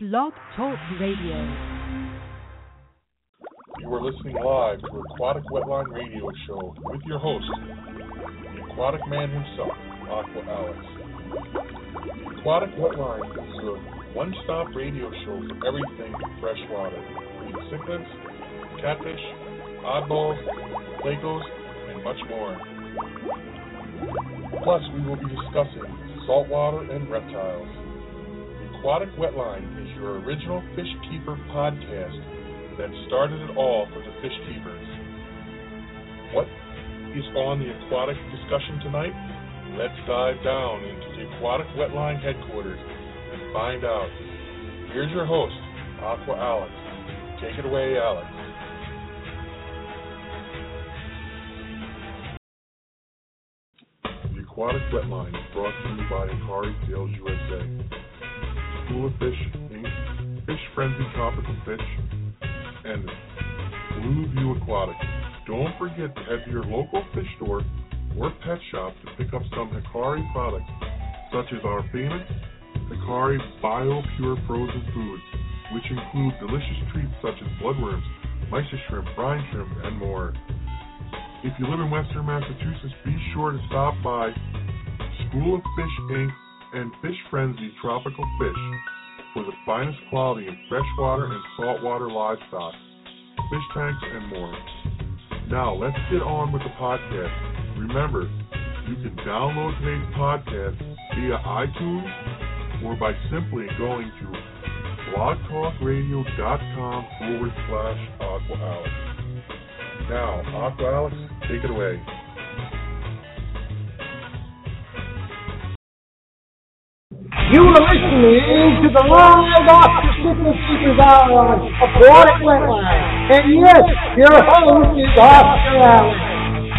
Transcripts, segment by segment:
Blog Talk Radio. You are listening live to Aquatic Wetline Radio Show with your host, the aquatic man himself, Aqua Alex. Aquatic Wetline is your one-stop radio show for everything freshwater, including cichlids, catfish, oddballs, plecos, and much more. Plus, we will be discussing saltwater and reptiles. Aquatic Wetline is your original fish keeper podcast that started it all for the fish keepers. What is on the aquatic discussion tonight? Let's dive down into the Aquatic Wetline headquarters and find out. Here's your host, Aqua Alex. Take it away, Alex. The Aquatic Wetline is brought to you by Hikari Sales USA, School of Fish Inc., Fish Frenzy Tropical Fish, and Blue View Aquatic. Don't forget to head to your local fish store or pet shop to pick up some Hikari products, such as our famous Hikari Bio Pure Frozen Foods, which include delicious treats such as bloodworms, mysis shrimp, brine shrimp, and more. If you live in Western Massachusetts, be sure to stop by School of Fish Inc. and Fish Frenzy Tropical Fish for the finest quality in freshwater and saltwater livestock, fish tanks, and more. Now, let's get on with the podcast. Remember, you can download today's podcast via iTunes or by simply going to blogtalkradio.com forward slash Aqua Alex. Now, Aqua Alex, take it away. You are listening to the live Oscar Cichlid Keepers Hour on Aquatic Wetline. And yes, your host is Oscar Alex.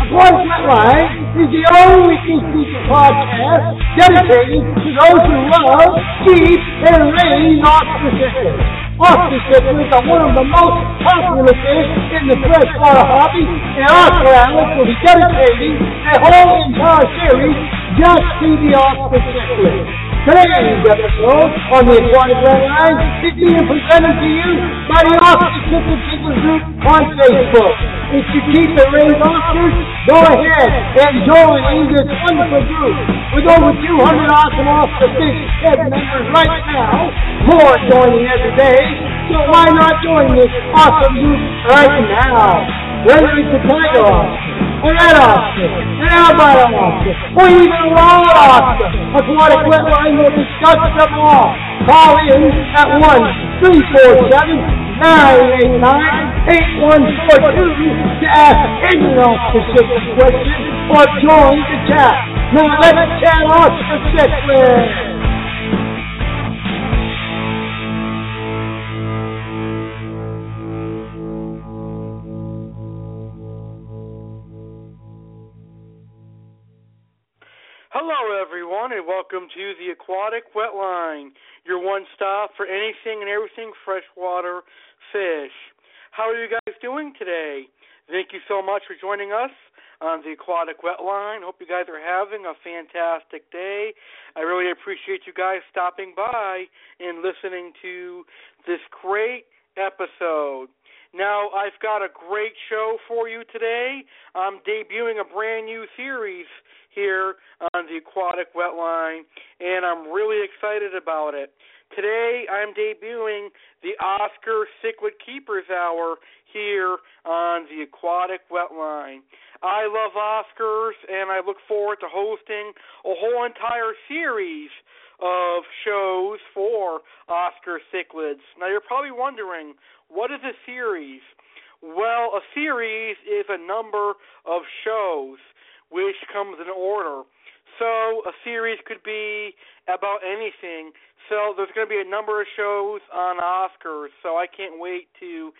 Aquatic Wetline is the only Fish Seeker podcast dedicated to those who love, keep, and raise cichlids. Oscar cichlids are one of the most popular fish in the freshwater hobby, and Oscar Alex will be dedicating a whole entire series just to the cichlids. Today's episode on the Aquatic Wetline is being presented to you by the Oscar Cichlid Keepers Group on Facebook. If you keep the raised Oscars, go ahead and join in this wonderful group. With over 200 awesome Fish Head members right now, more joining every day, so why not join this awesome group right now? Whether it's a Oscar, a red Oscar, an albino a wild Oscar, Aquatic Wetline will discuss them all. Call in at 1 347 989 8142 to ask any Oscar Cichlids question or join the chat. Now let's chat Oscar Cichlids. Hello, everyone, and welcome to the Aquatic Wetline, your one stop for anything and everything freshwater fish. How are you guys doing today? Thank you so much for joining us on the Aquatic Wetline. Hope you guys are having a fantastic day. I really appreciate you guys stopping by and listening to this great episode. Now, I've got a great show for you today. I'm debuting a brand new series here on the Aquatic Wetline, and I'm really excited about it. Today, I'm debuting the Oscar Cichlid Keepers Hour here on the Aquatic Wetline. I love Oscars, and I look forward to hosting a whole entire series of shows for Oscar cichlids. Now, you're probably wondering, what is a series? Well, a series is a number of shows which comes in order. So a series could be about anything. So there's going to be a number of shows on Oscars. So I can't wait to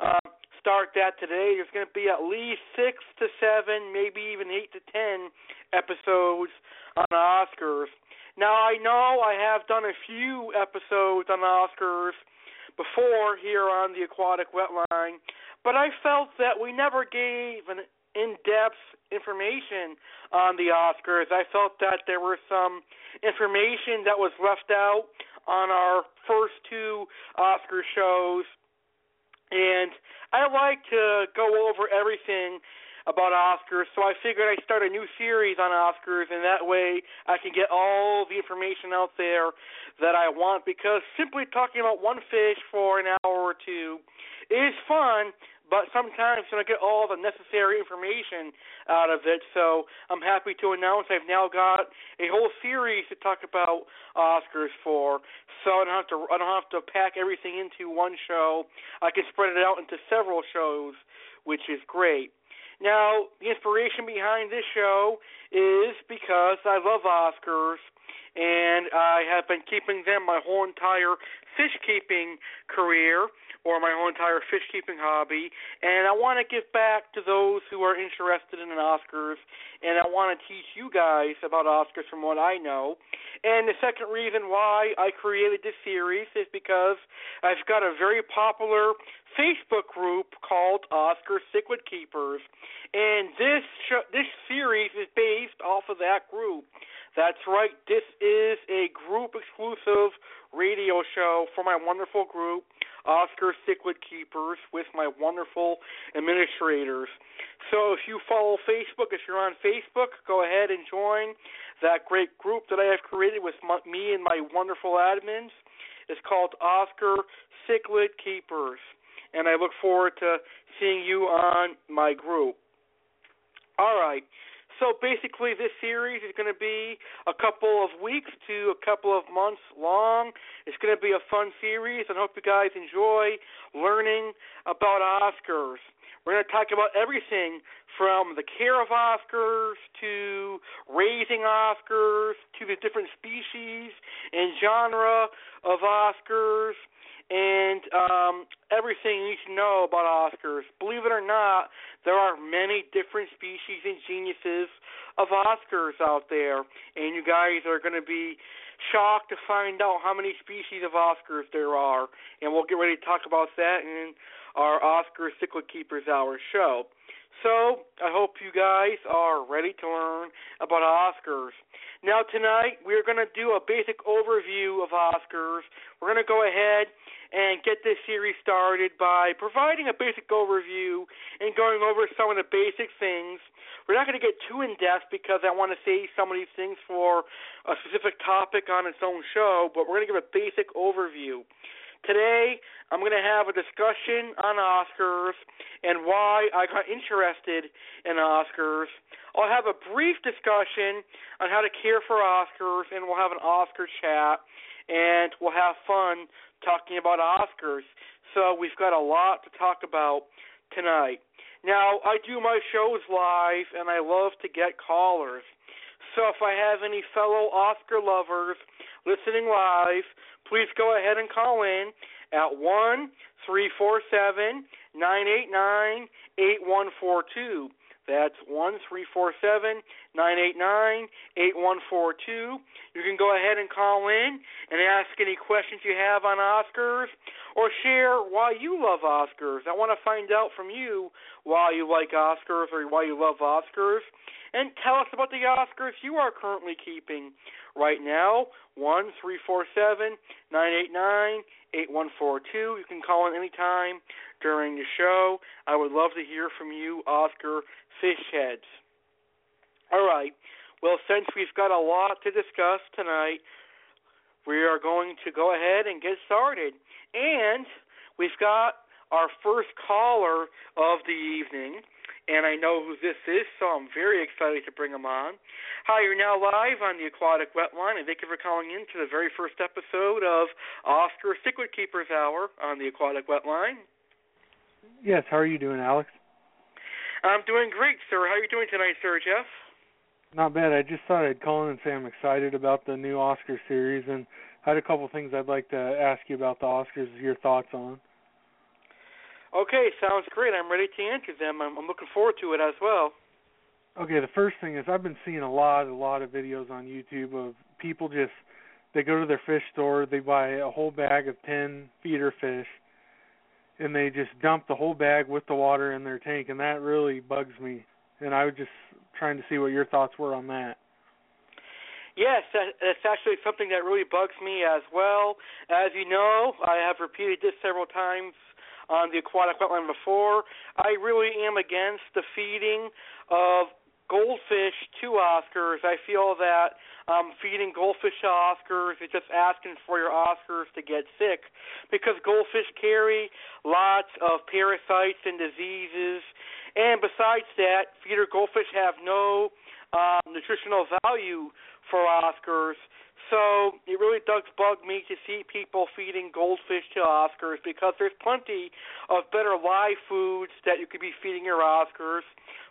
uh, start that today. There's going to be at least six to seven, maybe even eight to ten episodes on Oscars. Now I know I have done a few episodes on Oscars before here on the Aquatic Wetline, but I felt that we never gave an in-depth information on the Oscars. I felt that there was some information that was left out on our first two Oscar shows, and I like to go over everything about Oscars, so I figured I'd start a new series on Oscars, and that way I can get all the information out there that I want. Because simply talking about one fish for an hour or two is fun, but sometimes you don't get all the necessary information out of it. So I'm happy to announce I've now got a whole series to talk about Oscars for. So I don't have to I don't have to pack everything into one show. I can spread it out into several shows, which is great. Now, the inspiration behind this show is because I love Oscars and I have been keeping them my whole entire fish keeping career or my whole entire fish keeping hobby. And I want to give back to those who are interested in Oscars, and I want to teach you guys about Oscars from what I know. And the second reason why I created this series is because I've got a very popular Facebook group called Oscar Cichlid Keepers, and this sh- this series is based off of that group. That's right. This is a group exclusive radio show for my wonderful group, Oscar Cichlid Keepers, with my wonderful administrators. So if you follow Facebook, if you're on Facebook, go ahead and join that great group that I have created with my, me and my wonderful admins. It's called Oscar Cichlid Keepers. And I look forward to seeing you on my group. All right. So basically, this series is going to be a couple of weeks to a couple of months long. It's going to be a fun series, and I hope you guys enjoy learning about Oscars. We're going to talk about everything from the care of Oscars to raising Oscars to the different species and genre of Oscars and um, everything you need to know about Oscars. Believe it or not, there are many different species and geniuses of Oscars out there, and you guys are going to be shocked to find out how many species of Oscars there are. And we'll get ready to talk about that in our Oscar Cichlid Keepers Hour show. So I hope you guys are ready to learn about Oscars. Now tonight we're going to do a basic overview of Oscars. We're going to go ahead and get this series started by providing a basic overview and going over some of the basic things. We're not going to get too in depth because I want to say some of these things for a specific topic on its own show, but we're going to give a basic overview. Today, I'm going to have a discussion on Oscars and why I got interested in Oscars. I'll have a brief discussion on how to care for Oscars, and we'll have an Oscar chat, and we'll have fun talking about Oscars. So we've got a lot to talk about tonight. Now, I do my shows live, and I love to get callers. So if I have any fellow Oscar lovers listening live, please go ahead and call in at one three four seven nine eight nine eight one four two. That's one three four seven nine eight nine eight one four two. You can go ahead and call in and ask any questions you have on Oscars or share why you love Oscars. I want to find out from you why you like Oscars or why you love Oscars. And tell us about the Oscars you are currently keeping right now. One three four seven nine eight nine eight one four two. You can call in any time during the show. I would love to hear from you, Oscar fish heads. All right. Well, since we've got a lot to discuss tonight, we are going to go ahead and get started. And we've got our first caller of the evening, and I know who this is, so I'm very excited to bring him on. Hi, you're now live on the Aquatic Wetline, and thank you for calling in to the very first episode of Oscar Cichlid Keepers Hour on the Aquatic Wetline. Yes, how are you doing, Alex? I'm doing great, sir. How are you doing tonight, sir, Jeff? Not bad. I just thought I'd call in and say I'm excited about the new Oscar series, and I had a couple things I'd like to ask you about the Oscars. Your thoughts on? Okay, sounds great. I'm ready to answer them. I'm, I'm looking forward to it as well. Okay, the first thing is I've been seeing a lot, a lot of videos on YouTube of people just they go to their fish store, they buy a whole bag of ten feeder fish, and they just dump the whole bag with the water in their tank, and that really bugs me. And I was just trying to see what your thoughts were on that. Yes, that's actually something that really bugs me as well. As you know, I have repeated this several times on the Aquatic Wetline before. I really am against the feeding of goldfish to Oscars. I feel that um, feeding goldfish to Oscars is just asking for your Oscars to get sick because goldfish carry lots of parasites and diseases. And besides that, feeder goldfish have no um, nutritional value for Oscars. So it really does bug me to see people feeding goldfish to Oscars because there's plenty of better live foods that you could be feeding your Oscars.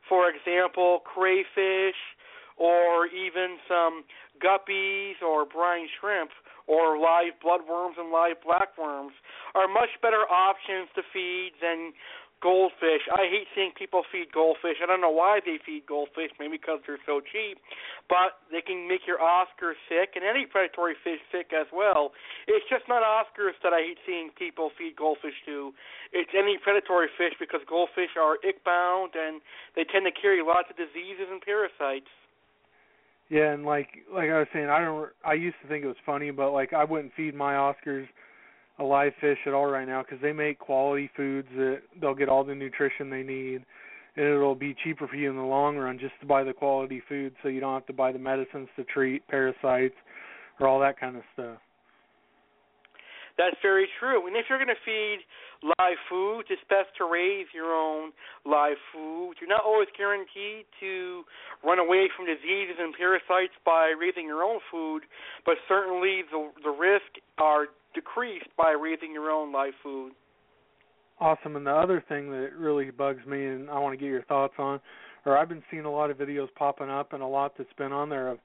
For example, crayfish or even some guppies or brine shrimp or live bloodworms and live blackworms are much better options to feed than goldfish. I hate seeing people feed goldfish. I don't know why they feed goldfish, maybe because they're so cheap, but they can make your Oscars sick and any predatory fish sick as well. It's just not Oscars that I hate seeing people feed goldfish to. It's any predatory fish because goldfish are ick bound and they tend to carry lots of diseases and parasites. Yeah, and like like I was saying, I don't. I used to think it was funny, but like I wouldn't feed my Oscars a live fish at all right now because they make quality foods that they'll get all the nutrition they need and it'll be cheaper for you in the long run just to buy the quality food so you don't have to buy the medicines to treat parasites or all that kind of stuff. That's very true. And if you're going to feed live food, it's best to raise your own live food. You're not always guaranteed to run away from diseases and parasites by raising your own food, but certainly the the risk are decreased by raising your own live food. Awesome. And the other thing that really bugs me, and I want to get your thoughts on, or I've been seeing a lot of videos popping up and a lot that's been on there of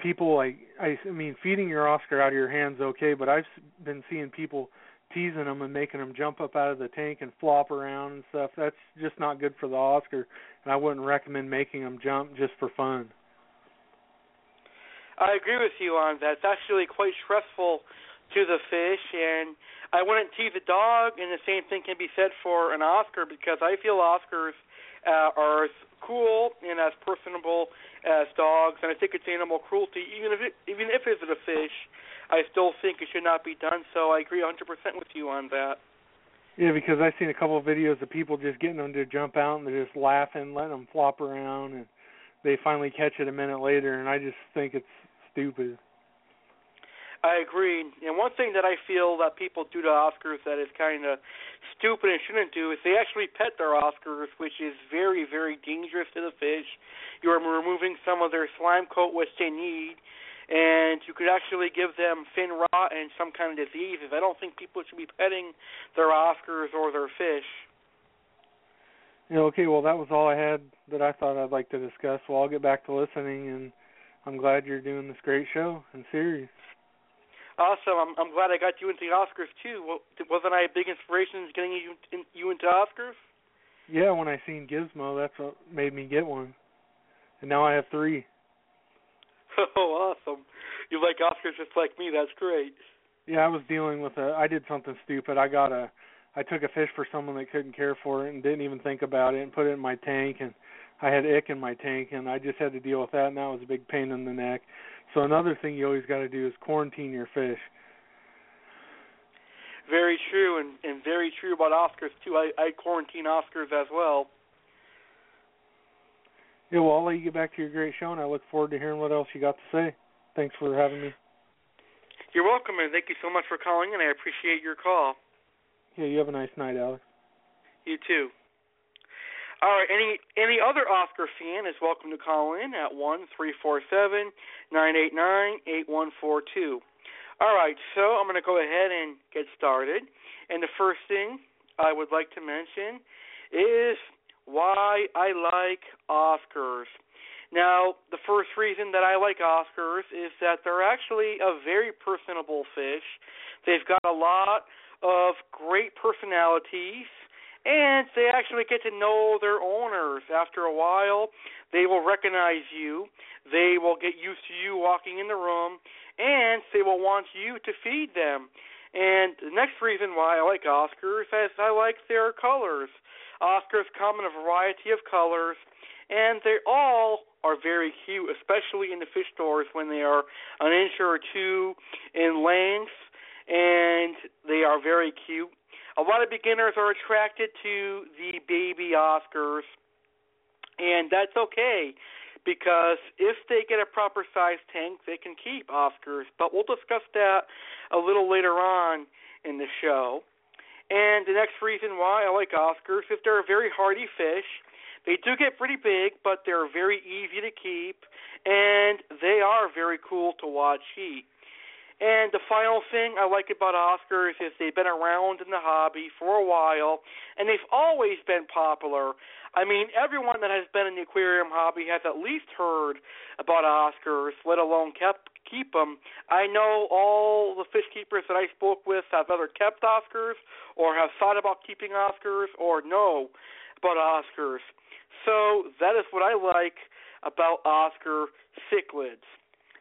people like I, mean feeding your Oscar out of your hands okay, but I've been seeing people teasing them and making them jump up out of the tank and flop around and stuff. That's just not good for the Oscar, and I wouldn't recommend making them jump just for fun. I agree with you on that. It's actually quite stressful to the fish, and I wouldn't tease a dog, and the same thing can be said for an Oscar because I feel Oscars uh, are as cool and as personable as dogs, and I think it's animal cruelty, even if it, even if it's a fish. I still think it should not be done. So I agree 100% with you on that. Yeah, because I've seen a couple of videos of people just getting them to jump out and they're just laughing, letting them flop around, and they finally catch it a minute later, and I just think it's stupid. I agree. And one thing that I feel that people do to Oscars that is kind of stupid and shouldn't do is they actually pet their Oscars, which is very, very dangerous to the fish. You are removing some of their slime coat, which they need, and you could actually give them fin rot and some kind of diseases. I don't think people should be petting their Oscars or their fish. Yeah, okay, well, that was all I had that I thought I'd like to discuss. Well, I'll get back to listening, and I'm glad you're doing this great show and series. Awesome. I'm I'm glad I got you into the Oscars too. Wasn't I a big inspiration in getting you in, you into Oscars? Yeah, when I seen Gizmo, that's what made me get one, and now I have three. Oh, awesome! You like Oscars just like me. That's great. Yeah, I was dealing with a. I did something stupid. I got a. I took a fish for someone that couldn't care for it and didn't even think about it and put it in my tank and I had ick in my tank and I just had to deal with that and that was a big pain in the neck. So another thing you always got to do is quarantine your fish. Very true, and and very true about Oscars too. I I quarantine Oscars as well. Yeah, well, I'll let you get back to your great show, and I look forward to hearing what else you got to say. Thanks for having me. You're welcome, and thank you so much for calling, and I appreciate your call. Yeah, you have a nice night, Alex. You too. All right. Any any other Oscar fan is welcome to call in at one three four seven nine eight nine eight one four two. All right. So I'm going to go ahead and get started. And the first thing I would like to mention is why I like Oscars. Now, the first reason that I like Oscars is that they're actually a very personable fish. They've got a lot of great personalities and they actually get to know their owners. After a while, they will recognize you. They will get used to you walking in the room, and they will want you to feed them. And the next reason why I like Oscars is I like their colors. Oscars come in a variety of colors, and they all are very cute, especially in the fish stores when they are an inch or two in length, and they are very cute. A lot of beginners are attracted to the baby Oscars, and that's okay because if they get a proper size tank, they can keep Oscars. But we'll discuss that a little later on in the show. And the next reason why I like Oscars is they're a very hardy fish. They do get pretty big, but they're very easy to keep, and they are very cool to watch eat. And the final thing I like about Oscars is they've been around in the hobby for a while, and they've always been popular. I mean, everyone that has been in the aquarium hobby has at least heard about Oscars, let alone kept keep them. I know all the fish keepers that I spoke with have either kept Oscars or have thought about keeping Oscars or know about Oscars. So that is what I like about Oscar cichlids.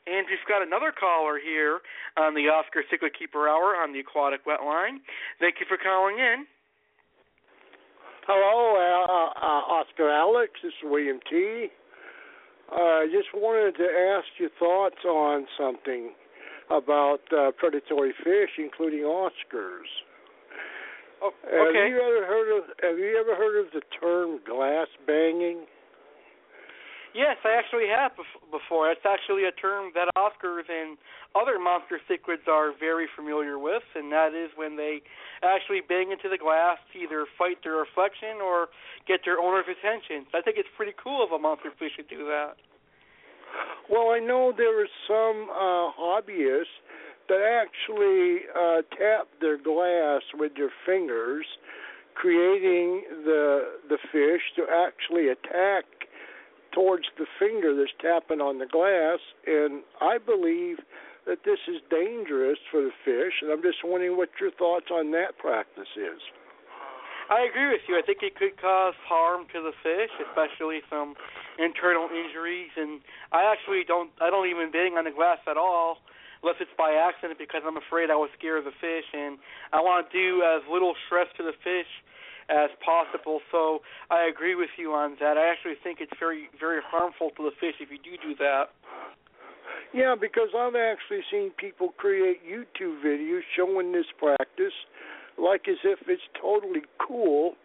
And we've got another caller here on the Oscar Cichlid Keeper Hour on the Aquatic Wet Line. Thank you for calling in. Hello, uh, uh, Oscar Alex. This is William T. I uh, just wanted to ask your thoughts on something about uh, predatory fish, including Oscars. Oh, okay. Have you ever heard of Have you ever heard of the term glass banging? Yes, I actually have before. It's actually a term that Oscars and other monster cichlids are very familiar with, and that is when they actually bang into the glass to either fight their reflection or get their owner's attention. I think it's pretty cool of a monster fish to do that. Well, I know there are some uh, hobbyists that actually uh, tap their glass with their fingers, creating the the fish to actually attack towards the finger that's tapping on the glass, and I believe that this is dangerous for the fish, and I'm just wondering what your thoughts on that practice is. I agree with you. I think it could cause harm to the fish, especially some internal injuries. And I actually don't. I don't even bang on the glass at all, unless it's by accident, because I'm afraid I will scare the fish, and I want to do as little stress to the fish as possible. So I agree with you on that. I actually think it's very very harmful to the fish if you do do that. Yeah, because I've actually seen people create YouTube videos showing this practice like as if it's totally cool.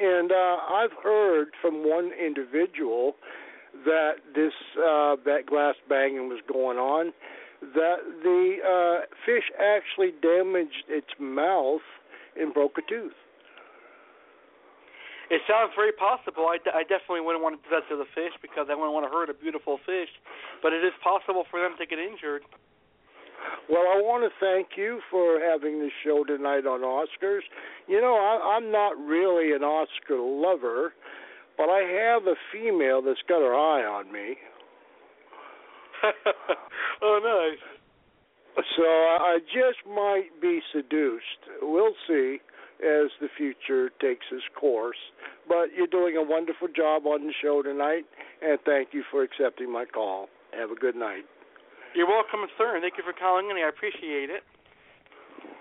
And uh I've heard from one individual that this uh that glass banging was going on that the uh fish actually damaged its mouth and broke a tooth. It sounds very possible. I, I definitely wouldn't want to do that to the fish because I wouldn't want to hurt a beautiful fish, but it is possible for them to get injured. Well, I want to thank you for having this show tonight on Oscars. You know, I, I'm not really an Oscar lover, but I have a female that's got her eye on me. oh, nice. So I just might be seduced. We'll see as the future takes its course. But you're doing a wonderful job on the show tonight, and thank you for accepting my call. Have a good night. You're welcome, sir, and thank you for calling in. I appreciate it.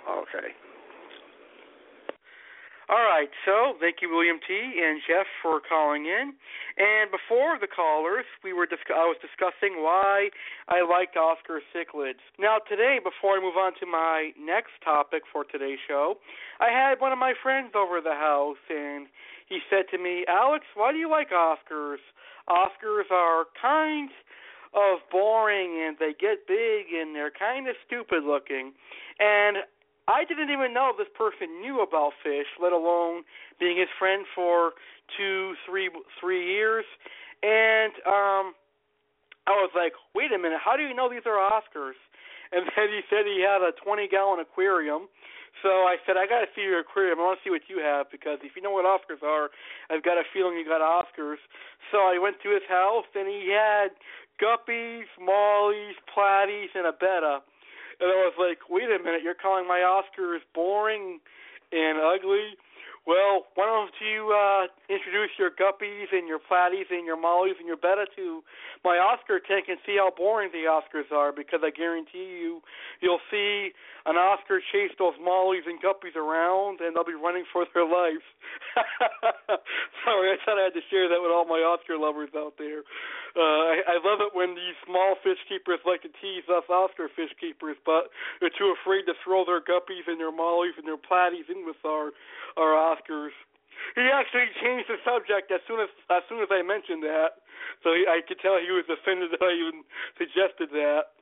Okay. All right, so thank you, William T. and Jeff, for calling in. And before the callers, we were dis- I was discussing why I liked Oscar cichlids. Now, today, before I move on to my next topic for today's show, I had one of my friends over the house, and he said to me, Alex, why do you like Oscars? Oscars are kind of boring, and they get big, and they're kind of stupid looking. And I didn't even know this person knew about fish, let alone being his friend for two, three, three years. And um, I was like, wait a minute, how do you know these are Oscars? And then he said he had a 20 gallon aquarium. So I said, I got to see your aquarium. I want to see what you have because if you know what Oscars are, I've got a feeling you got Oscars. So I went to his house and he had guppies, mollies, platies, and a betta and I was like, wait a minute, you're calling my Oscars boring and ugly Well, why don't you uh, introduce your guppies and your platies and your mollies and your betta to my Oscar tank and see how boring the Oscars are? Because I guarantee you, you'll see an Oscar chase those mollies and guppies around, and they'll be running for their lives. Sorry, I thought I had to share that with all my Oscar lovers out there. Uh, I, I love it when these small fish keepers like to tease us Oscar fish keepers, but they're too afraid to throw their guppies and their mollies and their platies in with our our Oscars. He actually changed the subject as soon as as soon as I mentioned that, so he, I could tell he was offended that I even suggested that.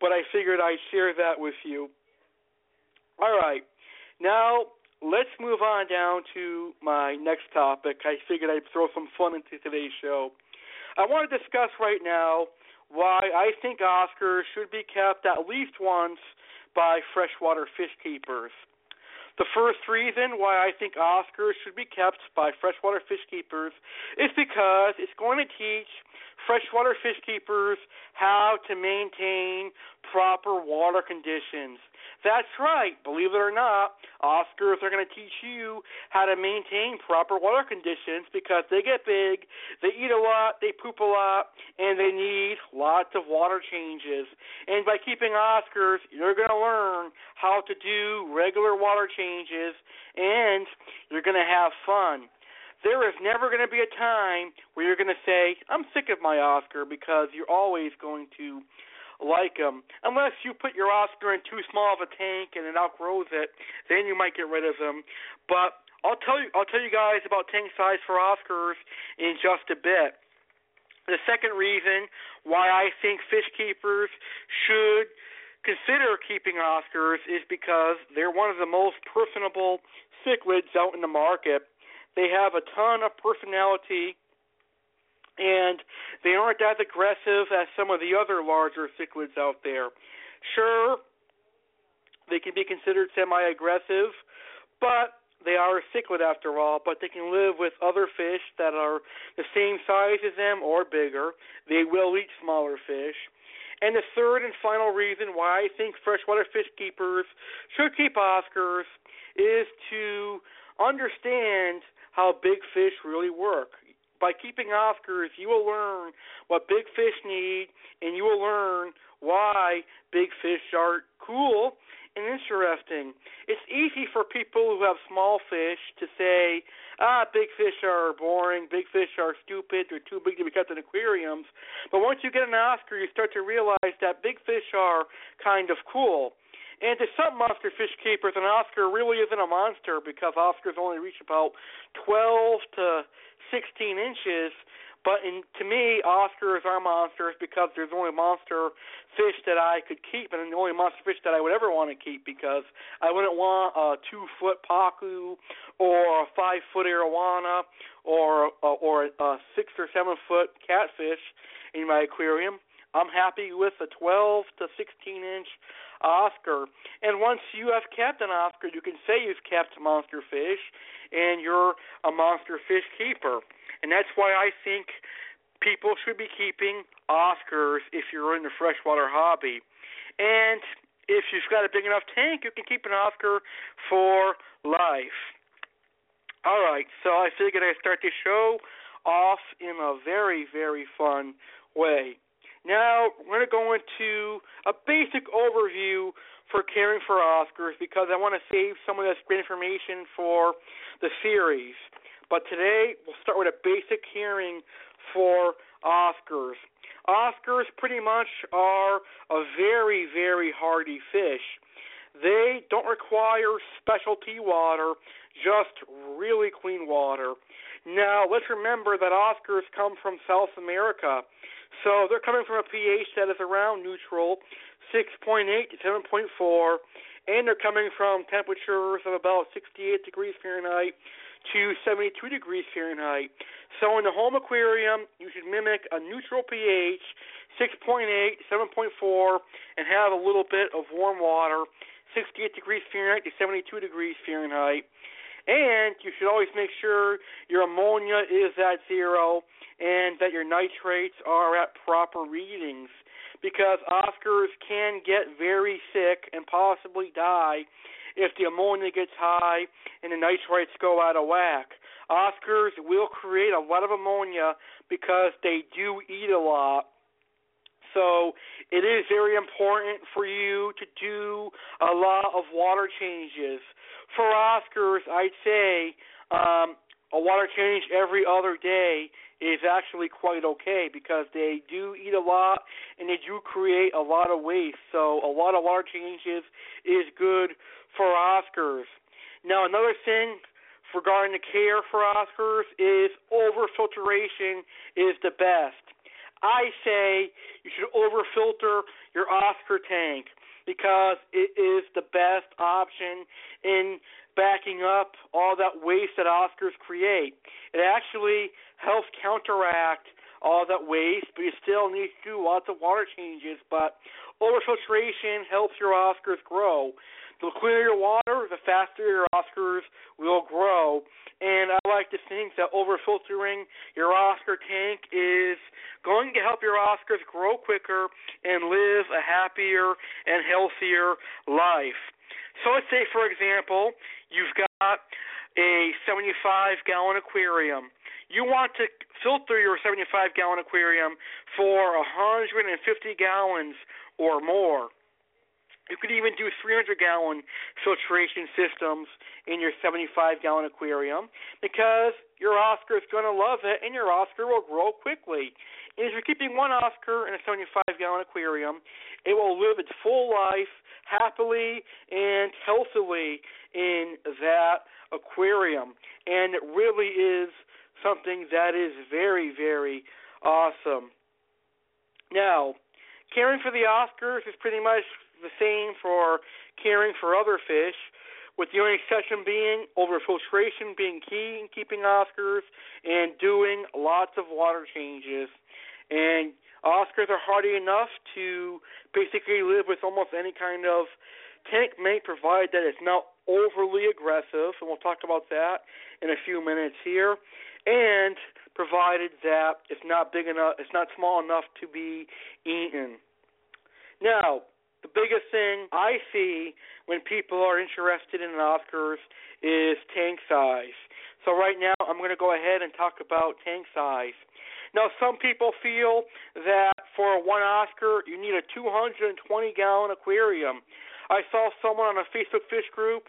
But I figured I'd share that with you. All right, now let's move on down to my next topic. I figured I'd throw some fun into today's show. I want to discuss right now why I think Oscars should be kept at least once by freshwater fish keepers. The first reason why I think Oscars should be kept by freshwater fish keepers is because it's going to teach freshwater fish keepers how to maintain proper water conditions. That's right. Believe it or not, Oscars are going to teach you how to maintain proper water conditions because they get big, they eat a lot, they poop a lot, and they need lots of water changes. And by keeping Oscars, you're going to learn how to do regular water changes and you're going to have fun there is never going to be a time where you're going to say, I'm sick of my Oscar because you're always going to like them. Unless you put your Oscar in too small of a tank and it outgrows it, then you might get rid of them. But I'll tell you I'll tell you guys about tank size for Oscars in just a bit. The second reason why I think fish keepers should consider keeping Oscars is because they're one of the most personable cichlids out in the market. They have a ton of personality and they aren't as aggressive as some of the other larger cichlids out there. Sure, they can be considered semi-aggressive, but they are a cichlid after all. But they can live with other fish that are the same size as them or bigger. They will eat smaller fish. And the third and final reason why I think freshwater fish keepers should keep Oscars is to understand how big fish really work by keeping Oscars, you will learn what big fish need, and you will learn why big fish are cool and interesting. It's easy for people who have small fish to say, ah, big fish are boring, big fish are stupid, they're too big to be kept in aquariums. But once you get an Oscar, you start to realize that big fish are kind of cool. And to some monster fish keepers, an Oscar really isn't a monster because Oscars only reach about 12 to 16 inches. But in, to me, Oscars are monsters because there's only monster fish that I could keep, and the only monster fish that I would ever want to keep because I wouldn't want a two foot pacu or a five foot arowana or uh, or a six or seven foot catfish in my aquarium. I'm happy with a 12 to 16 inch Oscar. And once you have kept an Oscar, you can say you've kept monster fish, and you're a monster fish keeper. And that's why I think people should be keeping Oscars if you're in the freshwater hobby. And if you've got a big enough tank, you can keep an Oscar for life. All right, so I figured I'd start the show off in a very, very fun way. Now we're going to go into a basic overview for caring for Oscars because I want to save some of this great information for the series. But today we'll start with a basic hearing for Oscars. Oscars pretty much are a very, very hardy fish. They don't require specialty water, just really clean water. Now, let's remember that Oscars come from South America. So they're coming from a pH that is around neutral, 6.8 to 7.4, and they're coming from temperatures of about 68 degrees Fahrenheit to 72 degrees Fahrenheit. So in the home aquarium, you should mimic a neutral pH, 6.8, 7.4, and have a little bit of warm water, 68 degrees Fahrenheit to 72 degrees Fahrenheit. And you should always make sure your ammonia is at zero and that your nitrates are at proper readings because Oscars can get very sick and possibly die if the ammonia gets high and the nitrates go out of whack. Oscars will create a lot of ammonia because they do eat a lot. So it is very important for you to do a lot of water changes. For Oscars, I'd say um, a water change every other day is actually quite okay because they do eat a lot and they do create a lot of waste. So a lot of water changes is good for Oscars. Now another thing regarding the care for Oscars is overfiltration is the best. I say you should overfilter your Oscar tank because it is the best option in backing up all that waste that Oscars create. It actually helps counteract all that waste, but you still need to do lots of water changes. But overfiltration helps your Oscars grow. The cleaner your water, the faster your Oscars will grow. And I like to think that over filtering your Oscar tank is going to help your Oscars grow quicker and live a happier and healthier life. So let's say, for example, you've got a 75 gallon aquarium. You want to filter your 75 gallon aquarium for 150 gallons or more. You could even do 300 gallon filtration systems in your 75 gallon aquarium because your Oscar is going to love it and your Oscar will grow quickly. And if you're keeping one Oscar in a 75 gallon aquarium, it will live its full life happily and healthily in that aquarium. And it really is something that is very, very awesome. Now, caring for the Oscars is pretty much the same for caring for other fish, with the only exception being overfiltration being key in keeping Oscars and doing lots of water changes. And Oscars are hardy enough to basically live with almost any kind of tank mate, provided that it's not overly aggressive, and we'll talk about that in a few minutes here. And provided that it's not big enough, it's not small enough to be eaten. Now, the biggest thing I see when people are interested in Oscars is tank size. So right now I'm going to go ahead and talk about tank size. Now some people feel that for one Oscar you need a 220 gallon aquarium. I saw someone on a Facebook fish group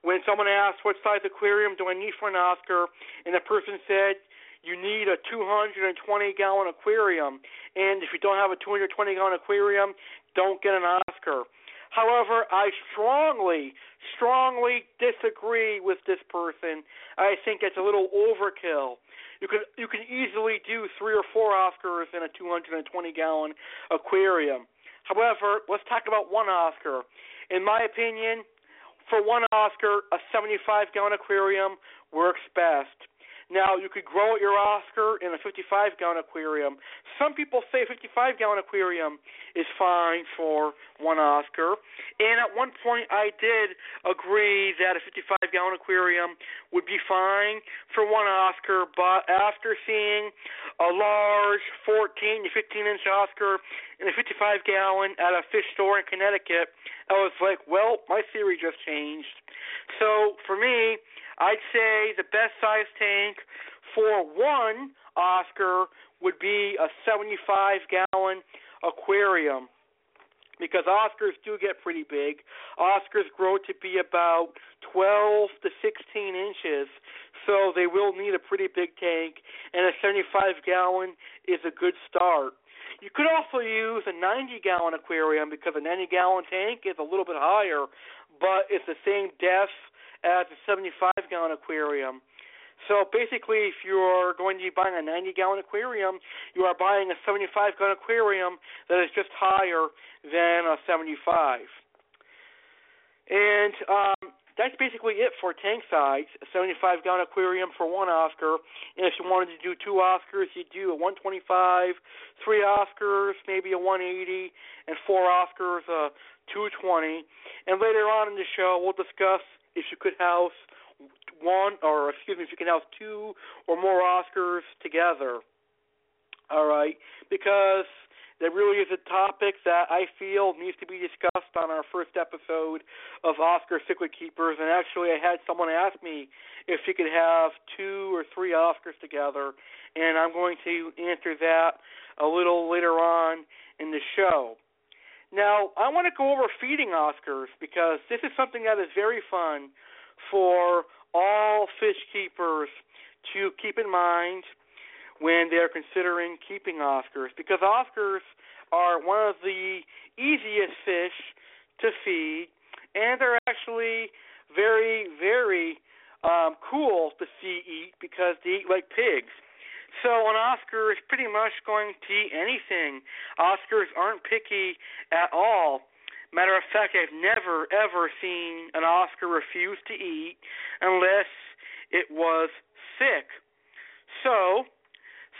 when someone asked what size aquarium do I need for an Oscar and the person said you need a 220 gallon aquarium. And if you don't have a 220 gallon aquarium, don't get an Oscar. However, I strongly, strongly disagree with this person. I think it's a little overkill. You can you can easily do three or four Oscars in a 220 gallon aquarium. However, let's talk about one Oscar. In my opinion, for one Oscar, a 75 gallon aquarium works best. Now, you could grow your Oscar in a 55 gallon aquarium. Some people say 55 gallon aquarium is fine for one Oscar. And at one point, I did agree that a 55 gallon aquarium would be fine for one Oscar, but after seeing a large 14 to 15 inch Oscar in a 55 gallon at a fish store in Connecticut, I was like, well, my theory just changed. So for me, I'd say the best size tank for one Oscar would be a 75 gallon aquarium because Oscars do get pretty big. Oscars grow to be about 12 to 16 inches, so they will need a pretty big tank, and a 75 gallon is a good start. You could also use a 90 gallon aquarium because a 90 gallon tank is a little bit higher, but it's the same depth as a 75 gallon aquarium. So basically, if you're going to be buying a 90 gallon aquarium, you are buying a 75 gallon aquarium that is just higher than a 75. And um, that's basically it for tank size. A 75 gallon aquarium for one Oscar. And if you wanted to do two Oscars, you'd do a 125, three Oscars, maybe a 180, and four Oscars, a 220. And later on in the show, we'll discuss if you could house one, or excuse me, if you can house two or more Oscars together. All right, because That really is a topic that I feel needs to be discussed on our first episode of Oscar Cichlid Keepers. And actually, I had someone ask me if she could have two or three Oscars together, and I'm going to answer that a little later on in the show. Now, I want to go over feeding Oscars because this is something that is very fun for all fish keepers to keep in mind when they're considering keeping Oscars because Oscars are one of the easiest fish to feed and they're actually very, very um, cool to see eat because they eat like pigs. So an Oscar is pretty much going to eat anything. Oscars aren't picky at all. Matter of fact, I've never ever seen an Oscar refuse to eat unless it was sick. So,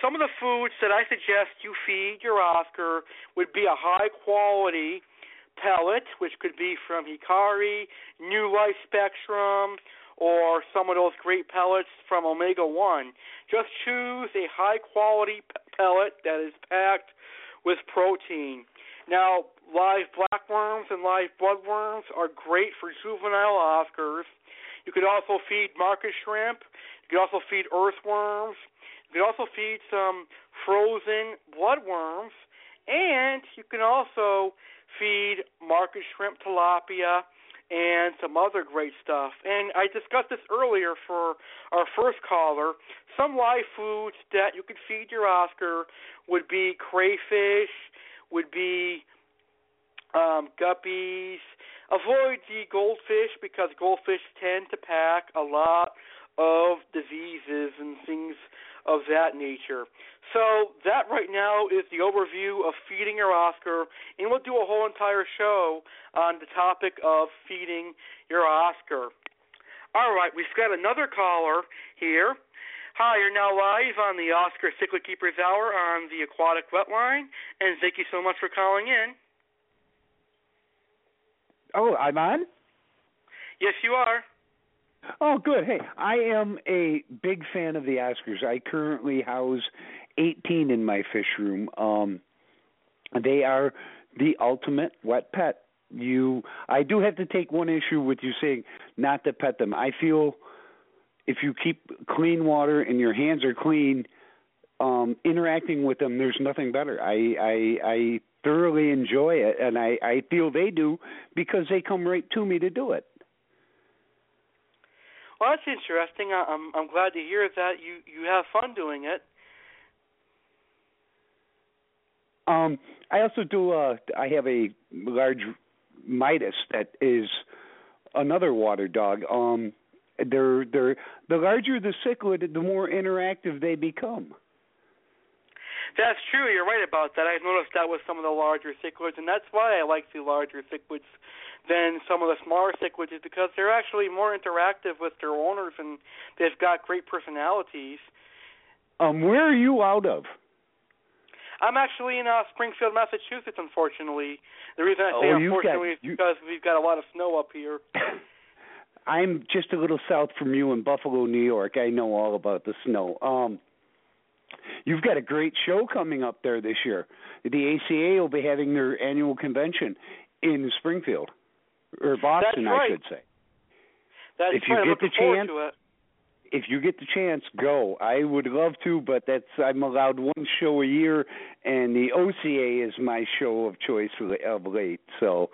some of the foods that I suggest you feed your Oscar would be a high quality pellet, which could be from Hikari, New Life Spectrum, or some of those great pellets from Omega 1. Just choose a high quality pellet that is packed with protein. Now, live blackworms and live bloodworms are great for juvenile Oscars. You could also feed market shrimp. You could also feed earthworms. You can also feed some frozen bloodworms, and you can also feed market shrimp tilapia and some other great stuff. And I discussed this earlier for our first caller. Some live foods that you could feed your Oscar would be crayfish, would be um, guppies. Avoid the goldfish because goldfish tend to pack a lot of diseases and things of that nature. So that right now is the overview of feeding your Oscar, and we'll do a whole entire show on the topic of feeding your Oscar. All right, we've got another caller here. Hi, you're now live on the Oscar Cichlid Keepers Hour on the Aquatic Wetline, and thank you so much for calling in. Oh, I'm on? Yes, you are. Oh, good. Hey, I am a big fan of the Oscars. I currently house 18 in my fish room. Um, they are the ultimate wet pet. You, I do have to take one issue with you saying not to pet them. I feel if you keep clean water and your hands are clean, um, interacting with them, there's nothing better. I, I, I thoroughly enjoy it, and I, I feel they do because they come right to me to do it. Well, that's interesting. I'm I'm glad to hear that you you have fun doing it. Um, I also do. Uh, I have a large Midas that is another water dog. Um, they're they're the larger the cichlid, the more interactive they become. That's true. You're right about that. I've noticed that with some of the larger cichlids, and that's why I like the larger cichlids than some of the smaller cichlids, is because they're actually more interactive with their owners, and they've got great personalities. Um, where are you out of? I'm actually in uh, Springfield, Massachusetts. Unfortunately, the reason I say oh, unfortunately got, you... is because we've got a lot of snow up here. I'm just a little south from you in Buffalo, New York. I know all about the snow. Um, You've got a great show coming up there this year. The ACA will be having their annual convention in Springfield or Boston, right. I should say. That's if you right. get the chance, if you get the chance, go. I would love to, but that's I'm allowed one show a year, and the OCA is my show of choice of late. So,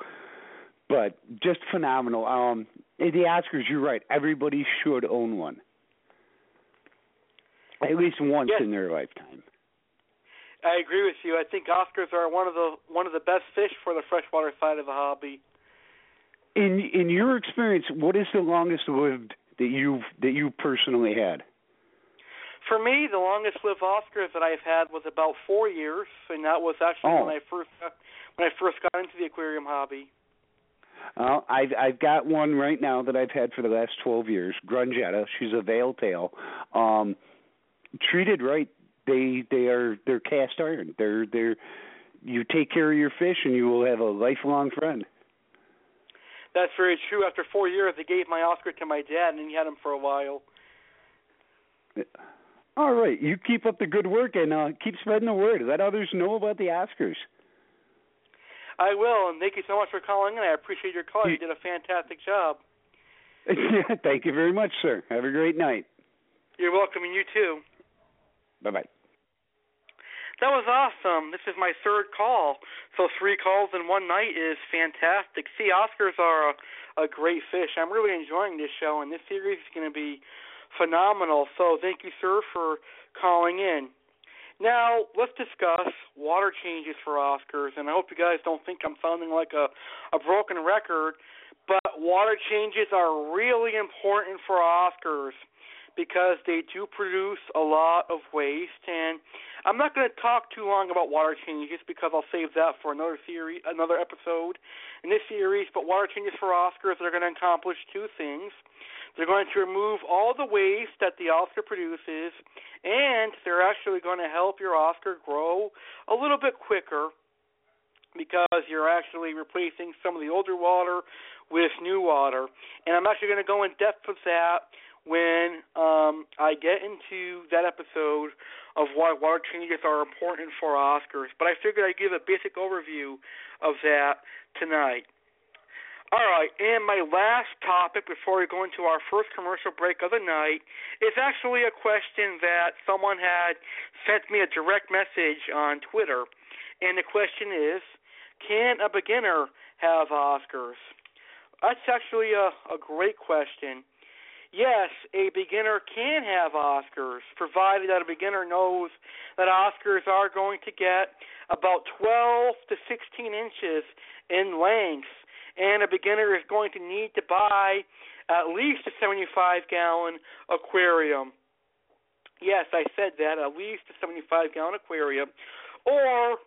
but just phenomenal. Um, the Oscars, you're right. Everybody should own one. At least once yes. in their lifetime. I agree with you. I think Oscars are one of the one of the best fish for the freshwater side of the hobby. In in your experience, what is the longest lived that you've that you personally had? For me, the longest lived Oscars that I've had was about four years, and that was actually oh. when I first got, when I first got into the aquarium hobby. Uh, I've I've got one right now that I've had for the last twelve years. Grungetta. She's a veil tail. Um, treated right, they they are they're cast iron. They're they're you take care of your fish and you will have a lifelong friend. That's very true. After four years, I gave my Oscar to my dad, and he had him for a while. All right, you keep up the good work and uh, keep spreading the word. Let others know about the Oscars. I will, and thank you so much for calling in. I appreciate your call. You did a fantastic job. Thank you very much, sir. Have a great night. You're welcome, and you too. Bye bye. That was awesome. This is my third call, so three calls in one night is fantastic. See, Oscars are a, a great fish. I'm really enjoying this show, and this series is going to be phenomenal. So thank you, sir, for calling in. Now let's discuss water changes for Oscars, and I hope you guys don't think I'm sounding like a a broken record, but water changes are really important for Oscars because they do produce a lot of waste and I'm not going to talk too long about water changes because I'll save that for another series, another episode in this series. But water changes for Oscars are going to accomplish two things. They're going to remove all the waste that the Oscar produces, and they're actually going to help your Oscar grow a little bit quicker because you're actually replacing some of the older water with new water. And I'm actually going to go in depth with that when um, I get into that episode of why water changes are important for Oscars. But I figured I'd give a basic overview of that tonight. All right, and my last topic before we go into our first commercial break of the night is actually a question that someone had sent me a direct message on Twitter. And the question is Can a beginner have Oscars? That's actually a, a great question yes, a beginner can have Oscars, provided that a beginner knows that Oscars are going to get about 12 to 16 inches in length, and a beginner is going to need to buy at least a 75 gallon aquarium. Yes, I said that, at least a 75 gallon aquarium. Or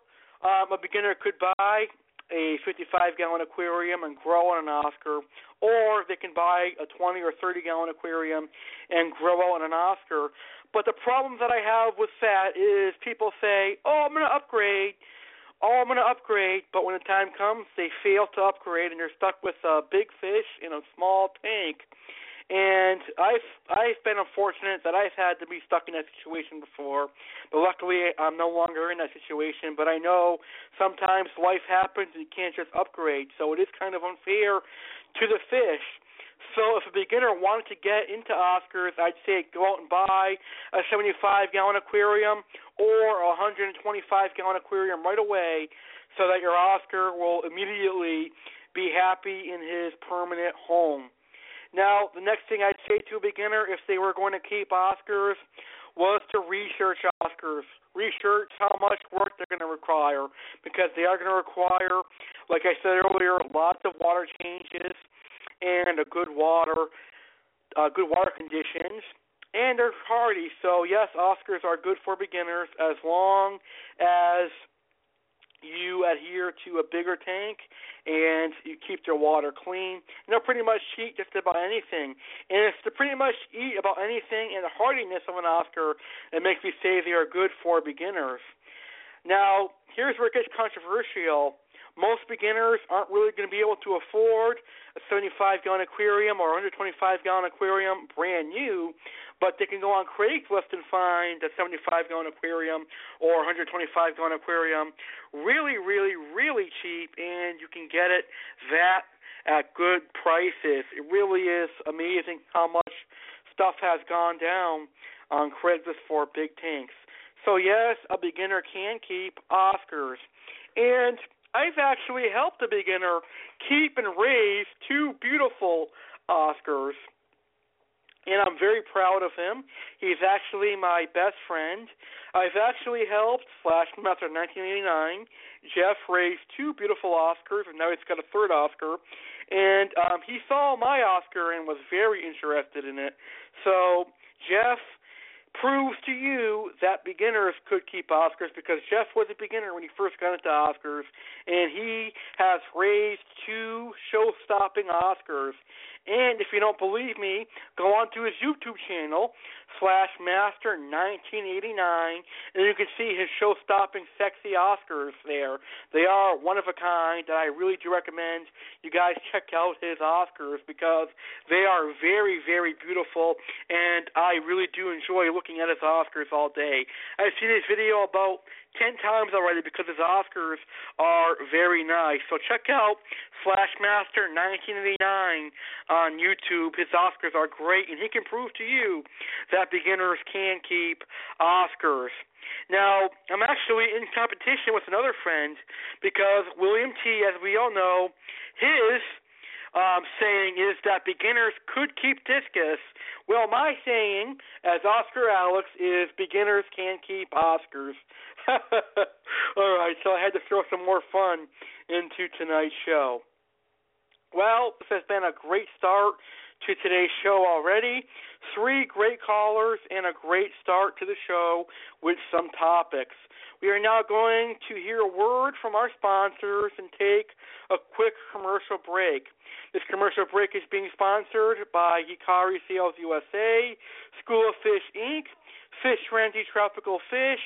um, a beginner could buy a 55 gallon aquarium and grow on an Oscar, or they can buy a 20 or 30 gallon aquarium and grow on an Oscar. But the problem that I have with that is people say, "Oh, I'm going to upgrade." Oh, I'm going to upgrade, but when the time comes, they fail to upgrade, and they're stuck with a big fish in a small tank. And I've I've been unfortunate that I've had to be stuck in that situation before, but luckily I'm no longer in that situation. But I know sometimes life happens and you can't just upgrade, so it is kind of unfair to the fish. So if a beginner wanted to get into Oscars, I'd say go out and buy a 75 gallon aquarium or a 125 gallon aquarium right away, so that your Oscar will immediately be happy in his permanent home. Now, the next thing I'd say to a beginner, if they were going to keep Oscars, was to research Oscars. Research how much work they're going to require because they are going to require, like I said earlier, lots of water changes and a good water, uh, good water conditions, and they're hardy. So yes, Oscars are good for beginners as long as you adhere to a bigger tank and you keep their water clean. They'll pretty much eat just about anything. And if they pretty much eat about anything and the hardiness of an Oscar, it makes me say they are good for beginners. Now, here's where it gets controversial. Most beginners aren't really going to be able to afford a 75 gallon aquarium or 125 gallon aquarium brand new, but they can go on Craigslist and find a 75 gallon aquarium or 125 gallon aquarium really, really, really cheap, and you can get it that at good prices. It really is amazing how much stuff has gone down on Craigslist for big tanks. So yes, a beginner can keep Oscars, and I've actually helped a beginner keep and raise two beautiful Oscars and I'm very proud of him. He's actually my best friend. I've actually helped Flashmaster 1989. Jeff raised two beautiful Oscars, and now he's got a third Oscar. And um, he saw my Oscar and was very interested in it. So Jeff proves to you that beginners could keep Oscars because Jeff was a beginner when he first got into Oscars, and he has raised two show-stopping Oscars. And if you don't believe me, go on to his YouTube channel slash Master 1989, and you can see his show-stopping sexy Oscars there. They are one of a kind, and I really do recommend you guys check out his Oscars because they are very, very beautiful, and I really do enjoy looking at his Oscars all day. I've seen his video about ten times already because his Oscars are very nice. So check out Flashmaster 1989 on YouTube. His Oscars are great, and he can prove to you that beginners can keep Oscars. Now, I'm actually in competition with another friend because William T., as we all know, his um, saying is that beginners could keep discus. Well, my saying, as Oscar Alex, is beginners can keep Oscars. All right, so I had to throw some more fun into tonight's show. Well, this has been a great start to today's show already. Three great callers and a great start to the show with some topics. We are now going to hear a word from our sponsors and take a quick commercial break. This commercial break is being sponsored by Hikari Sales USA, School of Fish Inc., Fish Frenzy Tropical Fish,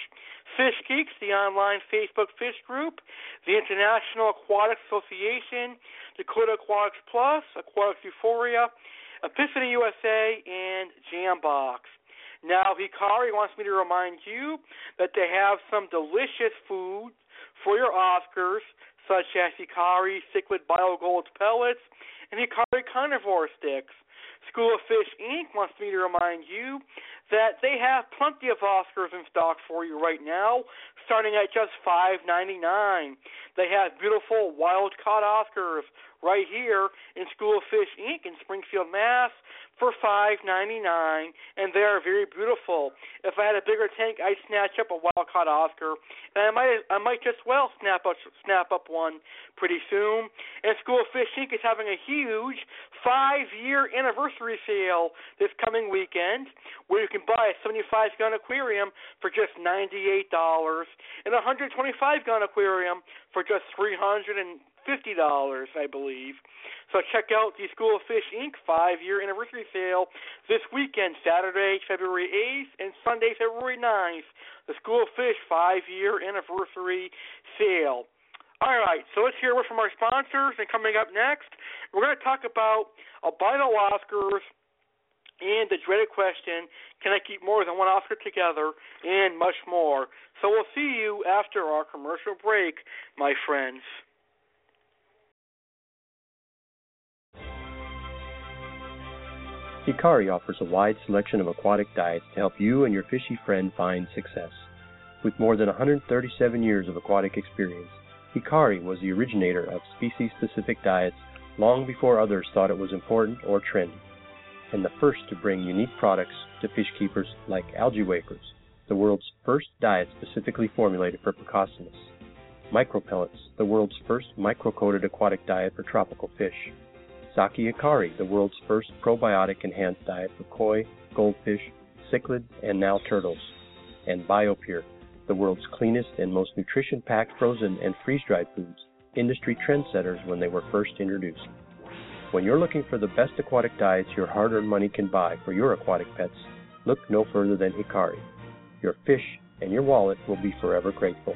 Fish Geeks, the online Facebook fish group, the International Aquatic Association, Dakota Aquatics Plus, Aquatics Euphoria, Epiphany USA, and Jambox. Now, Hikari wants me to remind you that they have some delicious food for your Oscars, such as Hikari Cichlid BioGold pellets and Hikari carnivore sticks. School of Fish Inc. wants me to remind you that they have plenty of Oscars in stock for you right now, starting at just five ninety nine. They have beautiful wild caught Oscars right here in School of Fish Inc. in Springfield, Mass for five ninety nine, and they are very beautiful. If I had a bigger tank, I'd snatch up a wild caught Oscar, and I might I might just well snap up snap up one pretty soon. And School of Fish Inc. is having a huge five year anniversary sale this coming weekend, where you can buy a seventy five gun aquarium for just ninety eight dollars and a hundred twenty five gun aquarium for just three hundred and fifty dollars, I believe. So check out the School of Fish Inc. five year anniversary sale this weekend, Saturday, February 8th, and Sunday, February 9th. The School of Fish five year anniversary sale. All right, so let's hear what from our sponsors. And coming up next, we're going to talk about albino Oscars and the dreaded question can I keep more than one Oscar together, and much more. So we'll see you after our commercial break, my friends. Hikari offers a wide selection of aquatic diets to help you and your fishy friend find success. With more than 137 years of aquatic experience, Hikari was the originator of species specific diets long before others thought it was important or trendy, and the first to bring unique products to fish keepers like algae wafers, the world's first diet specifically formulated for Plecostomus, micropellets, the world's first micro-coated aquatic diet for tropical fish, Saki Hikari, the world's first probiotic enhanced diet for koi, goldfish, cichlid, and now turtles, and BioPure, the world's cleanest and most nutrition packed frozen and freeze dried foods, industry trendsetters when they were first introduced. When you're looking for the best aquatic diets your hard earned money can buy for your aquatic pets, look no further than Hikari. Your fish and your wallet will be forever grateful.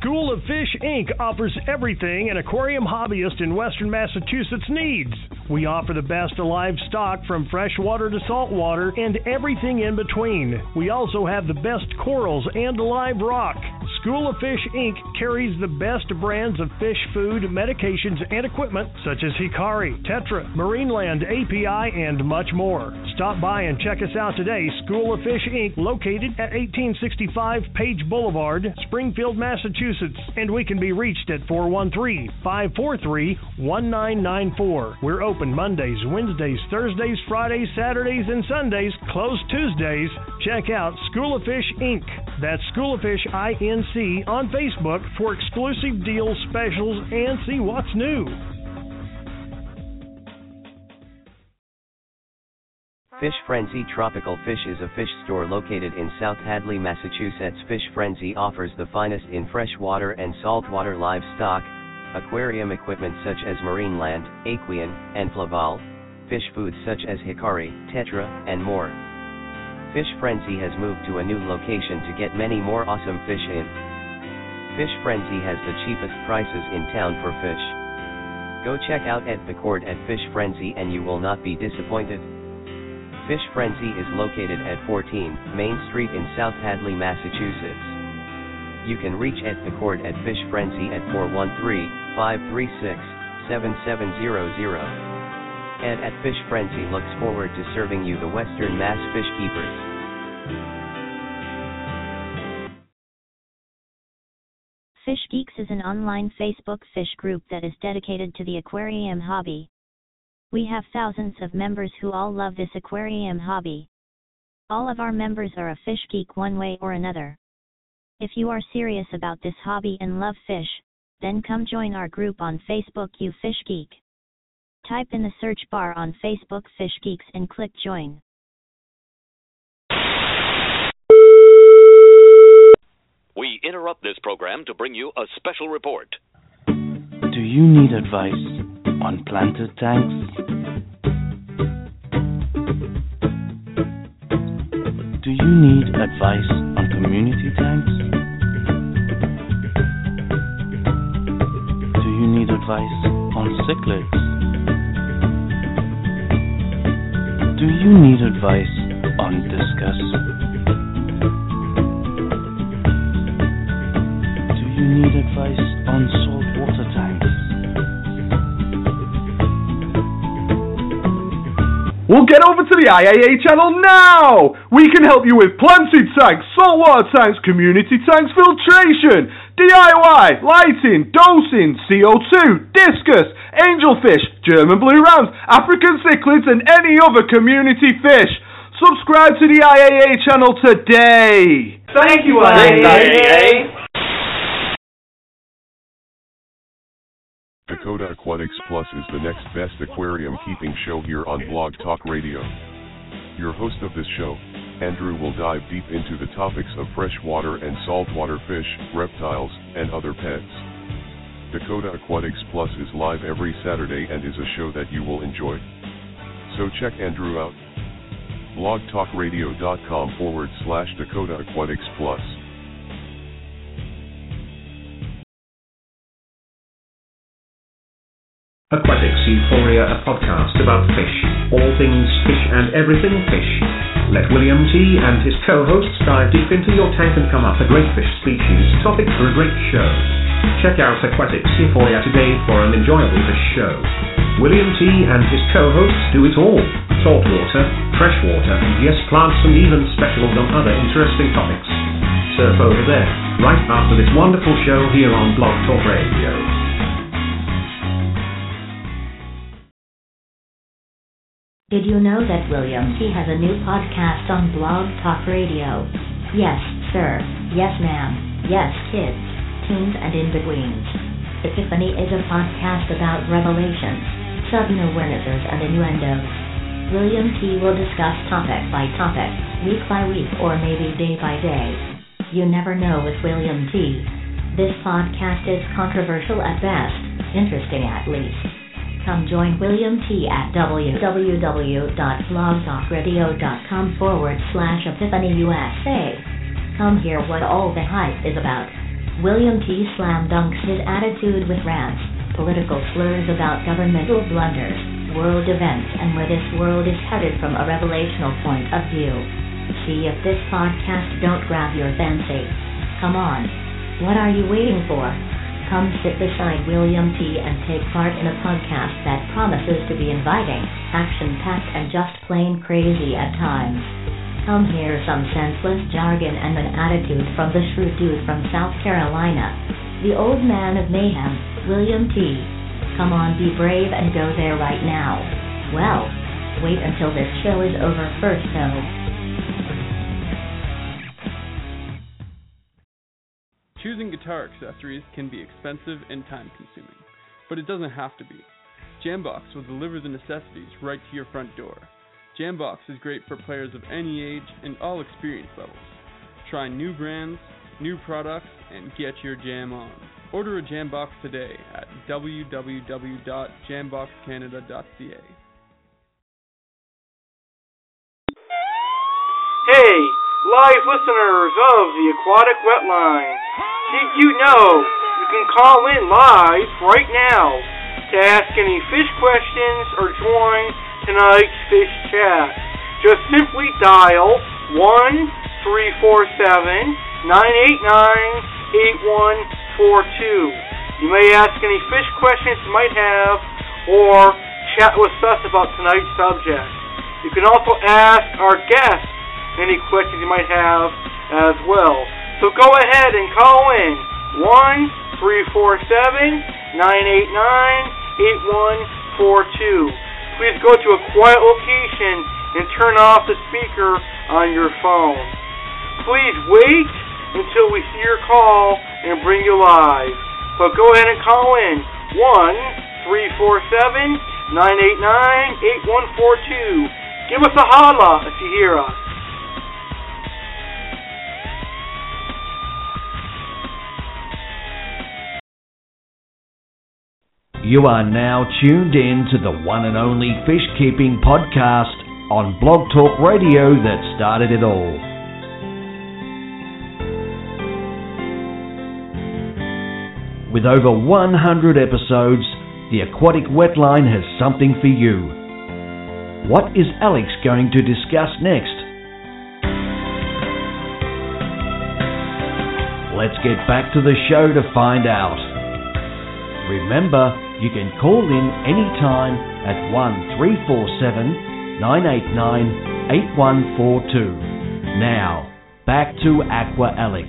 School of Fish Inc. offers everything an aquarium hobbyist in western Massachusetts needs. We offer the best of livestock from freshwater to saltwater and everything in between. We also have the best corals and live rock. School of Fish Inc. carries the best brands of fish food, medications, and equipment such as Hikari, Tetra, Marineland, API, and much more. Stop by and check us out today. School of Fish Inc., located at 1865 Page Boulevard, Springfield, Massachusetts, and we can be reached at 413 543 1994. We're open Mondays, Wednesdays, Thursdays, Fridays, Saturdays, and Sundays, closed Tuesdays. Check out School of Fish Inc. That's School of Fish INC on Facebook for exclusive deals, specials, and see what's new. Fish Frenzy Tropical Fish is a fish store located in South Hadley, Massachusetts. Fish Frenzy offers the finest in freshwater and saltwater livestock, aquarium equipment such as Marineland, Aqueon, and Fluval, fish foods such as Hikari, Tetra, and more. Fish Frenzy has moved to a new location to get many more awesome fish in. Fish Frenzy has the cheapest prices in town for fish. Go check out at the court at Fish Frenzy and you will not be disappointed. Fish Frenzy is located at 14 Main Street in South Hadley, Massachusetts. You can reach at the court at Fish Frenzy at 413-536-7700. Ed at Fish Frenzy looks forward to serving you the Western Mass Fish Keepers. Fish Geeks is an online Facebook fish group that is dedicated to the aquarium hobby. We have thousands of members who all love this aquarium hobby. All of our members are a fish geek one way or another. If you are serious about this hobby and love fish, then come join our group on Facebook You Fish Geek. Type in the search bar on Facebook Fish Geeks and click join. We interrupt this program to bring you a special report. Do you need advice on planted tanks? Do you need advice on community tanks? Do you need advice on cichlids? Do you need advice on discus? Do you need advice on saltwater tanks? Well, get over to the IAA channel now! We can help you with planted tanks, saltwater tanks, community tanks, filtration, DIY, lighting, dosing, CO2, discus, angelfish, German blue rams, African cichlids, and any other community fish. Subscribe to the IAA channel today! Thank you, IAA. Dakota Aquatics Plus is the next best aquarium keeping show here on Blog Talk Radio. Your host of this show, Andrew will dive deep into the topics of freshwater and saltwater fish, reptiles, and other pets. Dakota Aquatics Plus is live every Saturday and is a show that you will enjoy. So check Andrew out. blogtalkradio.com forward slash Dakota Aquatics Plus. Aquatics Euphoria, a podcast about fish, all things fish and everything fish. Let William T. and his co-hosts dive deep into your tank and come up a great fish species topic for a great show. Check out Aquatics Euphoria today for an enjoyable fish show. William T. and his co-hosts do it all. Saltwater, freshwater, and yes, plants and even specials on other interesting topics. Surf over there, right after this wonderful show here on Blog Talk Radio. Did you know that William T has a new podcast on Blog Talk Radio? Yes, sir. Yes, ma'am. Yes, kids, teens, and in-betweens. Epiphany is a podcast about revelations, sudden awarenesses, and innuendos. William T will discuss topic by topic, week by week, or maybe day by day. You never know with William T. This podcast is controversial at best, interesting at least. Come join William T at www.blogtalkradio.com forward slash Epiphany USA. Come hear what all the hype is about. William T slam dunks his attitude with rants, political slurs about governmental blunders, world events, and where this world is headed from a revelational point of view. See if this podcast don't grab your fancy. Come on. What are you waiting for? Come sit beside William T. and take part in a podcast that promises to be inviting, action packed, and just plain crazy at times. Come hear some senseless jargon and an attitude from the shrewd dude from South Carolina, the old man of mayhem, William T. Come on, be brave and go there right now. Well, wait until this show is over first, though. Choosing guitar accessories can be expensive and time consuming, but it doesn't have to be. Jambox will deliver the necessities right to your front door. Jambox is great for players of any age and all experience levels. Try new brands, new products, and get your jam on. Order a Jambox today at www.jamboxcanada.ca. Hey, live listeners of the Aquatic Wetline. Did you know you can call in live right now to ask any fish questions or join tonight's fish chat? Just simply dial 1 347 989 8142. You may ask any fish questions you might have or chat with us about tonight's subject. You can also ask our guests any questions you might have as well. So go ahead and call in 1 347 989 8142. Please go to a quiet location and turn off the speaker on your phone. Please wait until we see your call and bring you live. So go ahead and call in 1 347 989 8142. Give us a holla if you hear us. You are now tuned in to the one and only Fish Keeping Podcast on Blog Talk Radio that started it all. With over 100 episodes, the Aquatic Wetline has something for you. What is Alex going to discuss next? Let's get back to the show to find out. Remember, you can call in anytime at 1347 989 8142. Now, back to Aqua Alex.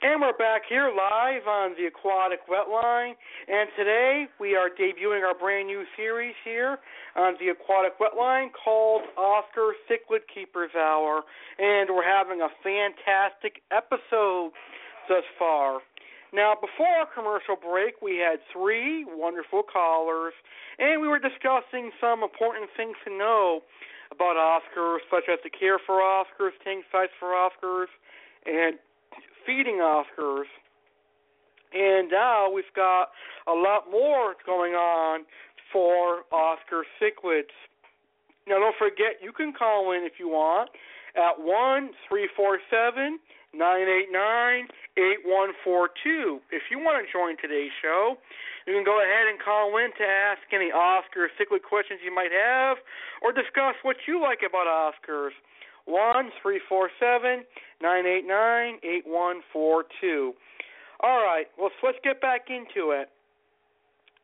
And we're back here live on the Aquatic Wetline. And today we are debuting our brand new series here on the Aquatic Wetline called Oscar Cichlid Keeper's Hour. And we're having a fantastic episode thus far. Now, before our commercial break, we had three wonderful callers, and we were discussing some important things to know about Oscars, such as the care for Oscars, tank size for Oscars, and feeding Oscars. And now we've got a lot more going on for Oscar cichlids. Now, don't forget, you can call in if you want at 1 347 989 8142. If you want to join today's show, you can go ahead and call in to ask any Oscar cichlid questions you might have or discuss what you like about Oscars. 1 347 989 8142. All right, well, so let's get back into it.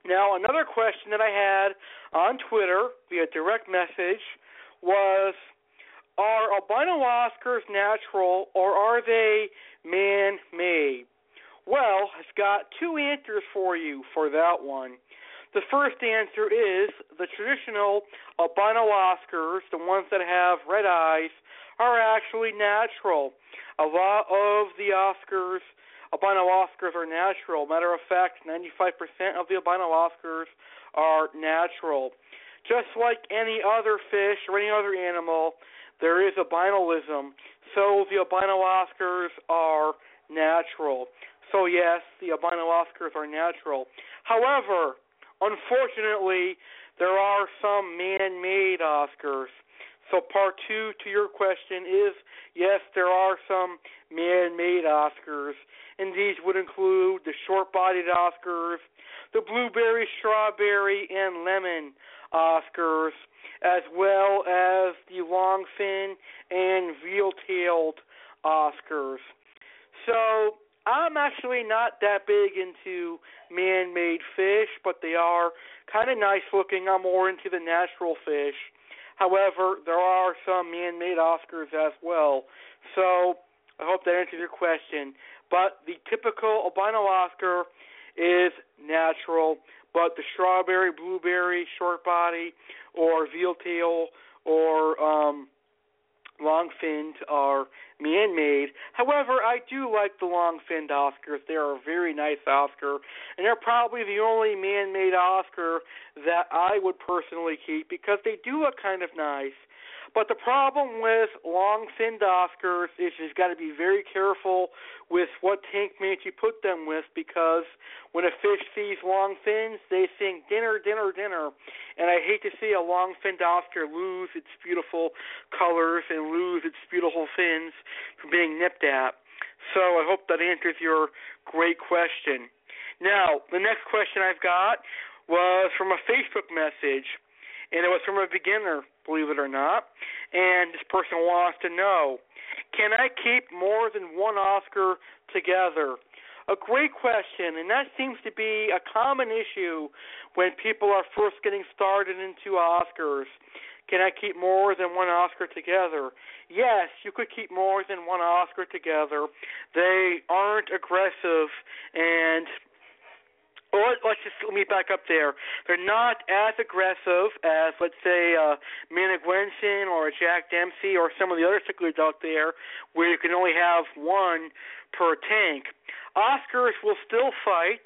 Now, another question that I had on Twitter via direct message was Are albino Oscars natural or are they man made? Well, I've got two answers for you for that one. The first answer is the traditional albino Oscars, the ones that have red eyes, are actually natural. A lot of the Oscars, albino Oscars, are natural. Matter of fact, 95% of the albino Oscars are natural. Just like any other fish or any other animal, there is albinoism. So the albino Oscars are natural. So yes, the albino Oscars are natural. However, unfortunately, there are some man-made Oscars. So part two to your question is yes, there are some man-made Oscars, and these would include the short-bodied Oscars, the blueberry, strawberry, and lemon Oscars, as well as the longfin and veil-tailed Oscars. So I'm actually not that big into man-made fish, but they are kind of nice looking. I'm more into the natural fish. However, there are some man-made Oscars as well. So I hope that answers your question. But the typical albino Oscar is natural, but the strawberry, blueberry, short body, or veil tail, or um, long fins are man made. However, I do like the long finned Oscars. They're a very nice Oscar, and they're probably the only man made Oscar that I would personally keep because they do look kind of nice. But the problem with long finned Oscars is you've got to be very careful with what tank mate you put them with because when a fish sees long fins, they think dinner, dinner, dinner. And I hate to see a long finned Oscar lose its beautiful colors and lose its beautiful fins from being nipped at. So I hope that answers your great question. Now, the next question I've got was from a Facebook message, and it was from a beginner believe it or not. And this person wants to know can I keep more than one Oscar together? A great question, and that seems to be a common issue when people are first getting started into Oscars. Can I keep more than one Oscar together? Yes, you could keep more than one Oscar together. They aren't aggressive and well, let's just let me back up there. They're not as aggressive as, let's say, uh, Managuense or Jack Dempsey or some of the other cichlids out there, where you can only have one per tank. Oscars will still fight,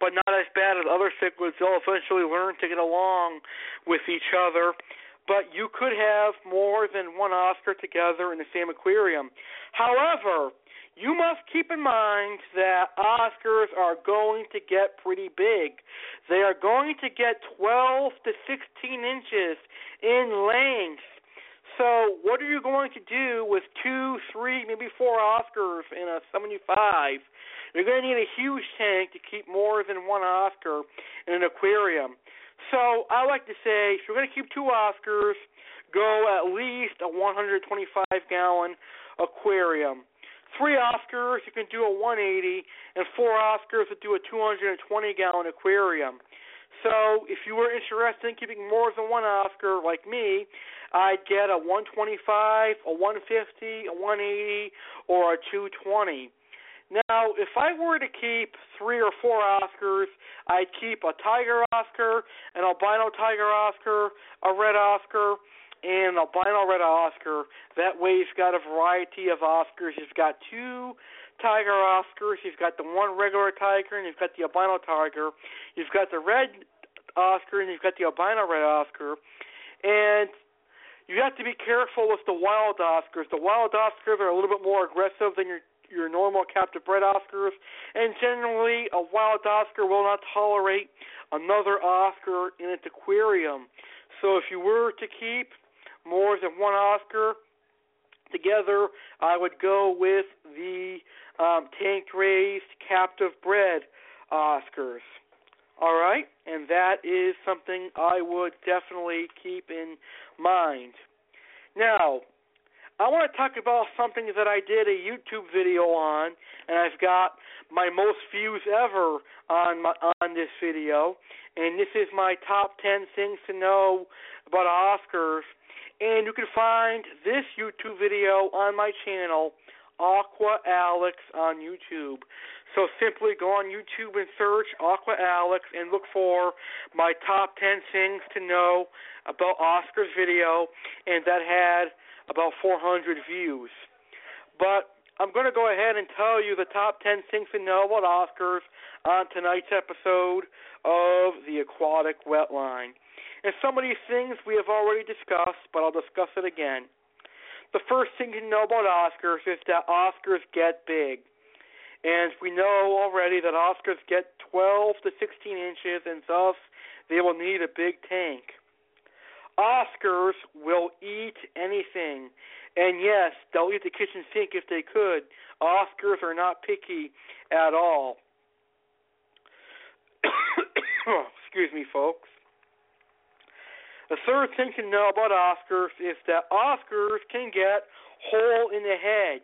but not as bad as other cichlids. They'll eventually learn to get along with each other. But you could have more than one Oscar together in the same aquarium. However, you must keep in mind that Oscars are going to get pretty big. They are going to get 12 to 16 inches in length. So, what are you going to do with two, three, maybe four Oscars in a 75? You're going to need a huge tank to keep more than one Oscar in an aquarium. So, I like to say if you're going to keep two Oscars, go at least a 125 gallon aquarium three Oscars, you can do a 180, and four Oscars would do a 220 gallon aquarium. So if you were interested in keeping more than one Oscar, like me, I'd get a 125, a 150, a 180, or a 220. Now, if I were to keep three or four Oscars, I'd keep a Tiger Oscar, an albino Tiger Oscar, a red Oscar, and albino red Oscar. That way, he's got a variety of Oscars. He's got two tiger Oscars. He's got the one regular tiger, and he's got the albino tiger. He's got the red Oscar, and he's got the albino red Oscar. And you have to be careful with the wild Oscars. The wild Oscars are a little bit more aggressive than your your normal captive bred Oscars, and generally a wild Oscar will not tolerate another Oscar in its aquarium. So if you were to keep more than one Oscar together, I would go with the um, tank raised captive bred Oscars. All right, and that is something I would definitely keep in mind. Now, I want to talk about something that I did a YouTube video on, and I've got my most views ever on my, on this video. And this is my top 10 things to know about Oscars and you can find this YouTube video on my channel, Aqua Alex on YouTube. So simply go on YouTube and search Aqua Alex and look for my top 10 things to know about Oscar's video, and that had about 400 views. But I'm going to go ahead and tell you the top 10 things to know about Oscars on tonight's episode of The Aquatic Wetline. And some of these things we have already discussed, but I'll discuss it again. The first thing to know about Oscars is that Oscars get big. And we know already that Oscars get 12 to 16 inches, and thus they will need a big tank. Oscars will eat anything. And yes, they'll eat the kitchen sink if they could. Oscars are not picky at all. Excuse me, folks. The third thing to know about Oscars is that Oscars can get hole in the head,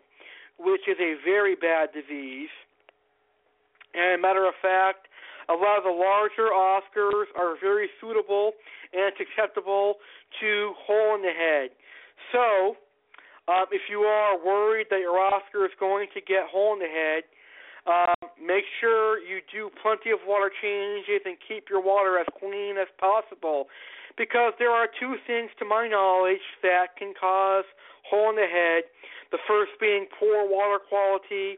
which is a very bad disease. And matter of fact, a lot of the larger Oscars are very suitable and acceptable to hole in the head. So, um, if you are worried that your Oscar is going to get hole in the head, um, make sure you do plenty of water changes and keep your water as clean as possible because there are two things, to my knowledge, that can cause hole in the head. The first being poor water quality,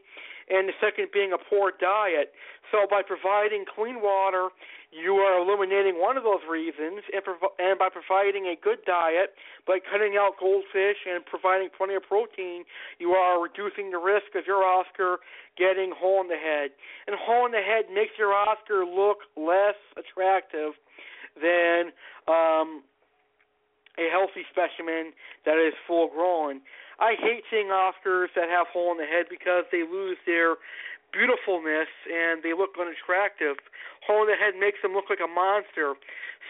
and the second being a poor diet. So, by providing clean water, you are eliminating one of those reasons, and, and by providing a good diet, by cutting out goldfish and providing plenty of protein, you are reducing the risk of your Oscar getting hole in the head. And hole in the head makes your Oscar look less attractive than um, a healthy specimen that is full grown. I hate seeing Oscars that have hole in the head because they lose their beautifulness and they look unattractive. Hole in the head makes them look like a monster.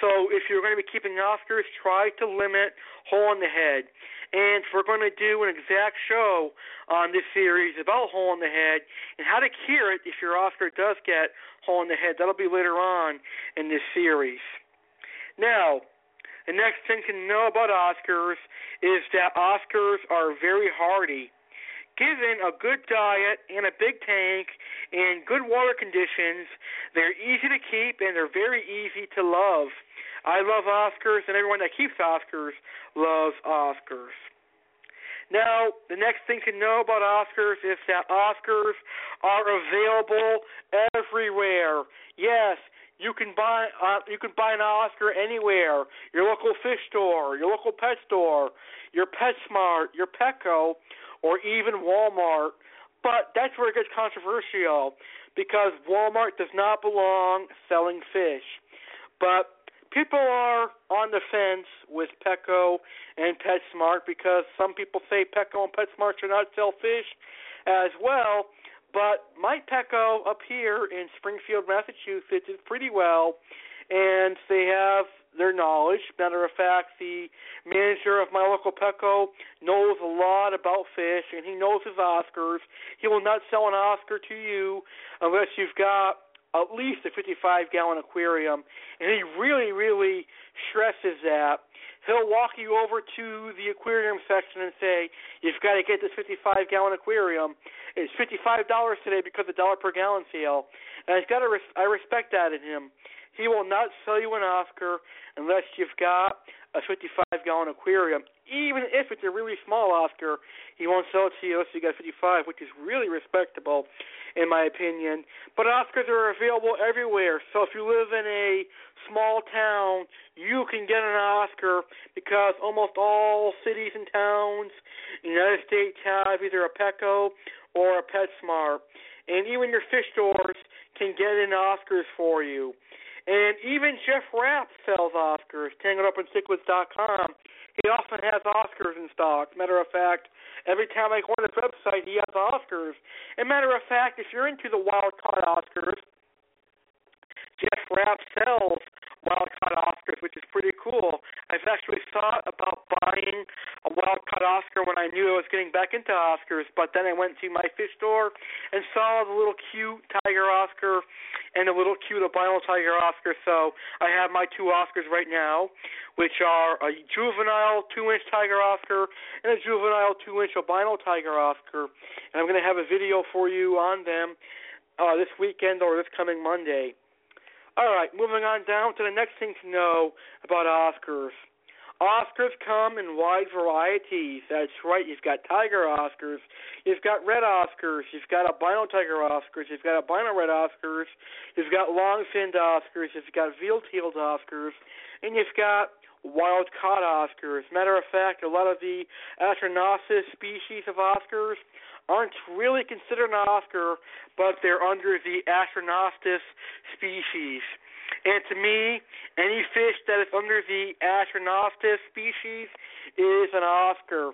So if you're going to be keeping Oscars, try to limit hole in the head. And we're going to do an exact show on this series about hole in the head and how to cure it if your Oscar does get hole in the head. That'll be later on in this series. Now, the next thing to know about Oscars is that Oscars are very hardy given a good diet and a big tank and good water conditions, they're easy to keep and they're very easy to love. I love Oscars, and everyone that keeps Oscars loves Oscars. Now, the next thing to know about Oscars is that Oscars are available everywhere. Yes, you can buy uh, you can buy an Oscar anywhere. Your local fish store, your local pet store, your PetSmart, your Petco, or even Walmart. But that's where it gets controversial because Walmart does not belong selling fish. But people are on the fence with Petco and PetSmart because some people say Petco and PetSmart should not sell fish as well. But my Petco up here in Springfield, Massachusetts, is pretty well, and they have their knowledge. Matter of fact, the manager of my local Petco knows a lot about fish, and he knows his Oscars. He will not sell an Oscar to you unless you've got at least a 55 gallon aquarium, and he really, really stresses that. He'll walk you over to the aquarium section and say, "You've got to get this 55 gallon aquarium. It's 55 dollars today because of the dollar per gallon sale." And I've got to, res- I respect that in him. He will not sell you an Oscar unless you've got a 55 gallon aquarium. Even if it's a really small Oscar, he won't sell it to you unless you got 55, which is really respectable, in my opinion. But Oscars are available everywhere. So if you live in a small town, you can get an Oscar because almost all cities and towns in the United States have either a Petco or a PetSmart. And even your fish stores can get in Oscars for you. And even Jeff Rapp sells Oscars, Tangled Up in Cichlids.com. He often has Oscars in stock. Matter of fact, every time I go on his website, he has Oscars. And matter of fact, if you're into the wild caught Oscars, Jeff Rapp sells wild caught Oscars, which is pretty cool. I've actually thought about buying a wild caught Oscar when I knew I was getting back into Oscars, but then I went to my fish store and saw the little cute tiger Oscar and the little cute albino tiger Oscar. So I have my two Oscars right now, which are a juvenile two inch tiger Oscar and a juvenile two inch albino tiger Oscar. And I'm going to have a video for you on them uh, this weekend or this coming Monday. All right, moving on down to the next thing to know about Oscars. Oscars come in wide varieties. That's right. You've got tiger Oscars, you've got red Oscars, you've got albino tiger Oscars, you've got albino red Oscars, you've got long-finned Oscars, you've got veil-tailed Oscars, and you've got wild caught Oscars. Matter of fact, a lot of the Astronotus species of Oscars aren't really considered an Oscar, but they're under the Astronotus species. And to me, any fish that is under the Astronotus species is an Oscar.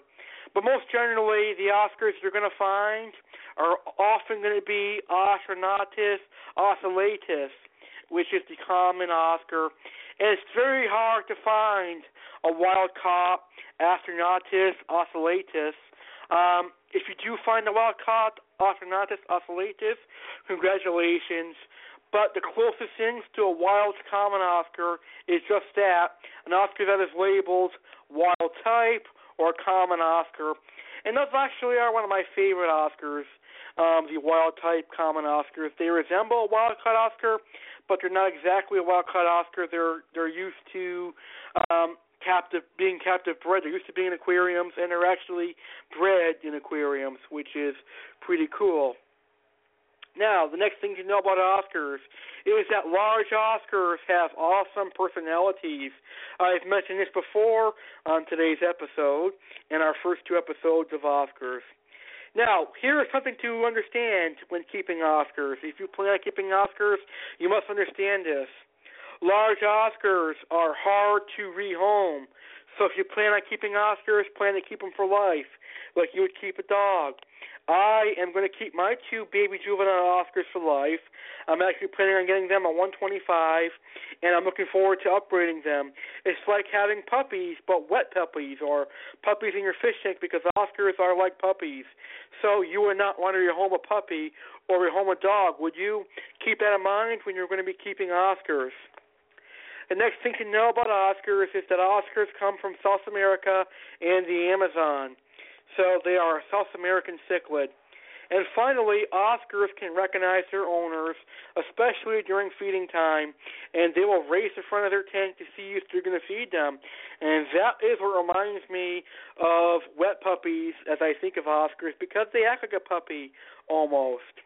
But most generally, the Oscars you're going to find are often going to be Astronotus ocellatus, which is the common Oscar. And it's very hard to find a wild caught Astronotus ocellatus. Um, if you do find a wild caught Astronotus ocellatus, congratulations. But the closest thing to a wild common Oscar is just that an Oscar that is labeled wild type or common Oscar. And those actually are one of my favorite Oscars, um, the wild type common Oscars. They resemble a wild caught Oscar, but they're not exactly a wild caught Oscar. They're they're used to um, captive being captive bred. They're used to being in aquariums, and they're actually bred in aquariums, which is pretty cool. Now, the next thing to know about Oscars is that large Oscars have awesome personalities. I've mentioned this before on today's episode and our first two episodes of Oscars. Now, here is something to understand when keeping Oscars. If you plan on keeping Oscars, you must understand this. Large Oscars are hard to rehome. So if you plan on keeping Oscars, plan to keep them for life, like you would keep a dog. I am going to keep my two baby juvenile Oscars for life. I'm actually planning on getting them a 125, and I'm looking forward to upgrading them. It's like having puppies, but wet puppies, or puppies in your fish tank, because Oscars are like puppies. So you would not want to rehome a puppy or rehome a dog, would you? Keep that in mind when you're going to be keeping Oscars. The next thing to know about Oscars is that Oscars come from South America and the Amazon. So they are South American cichlid. And finally, Oscars can recognize their owners, especially during feeding time, and they will race in front of their tank to see if they're going to feed them. And that is what reminds me of wet puppies as I think of Oscars because they act like a puppy almost.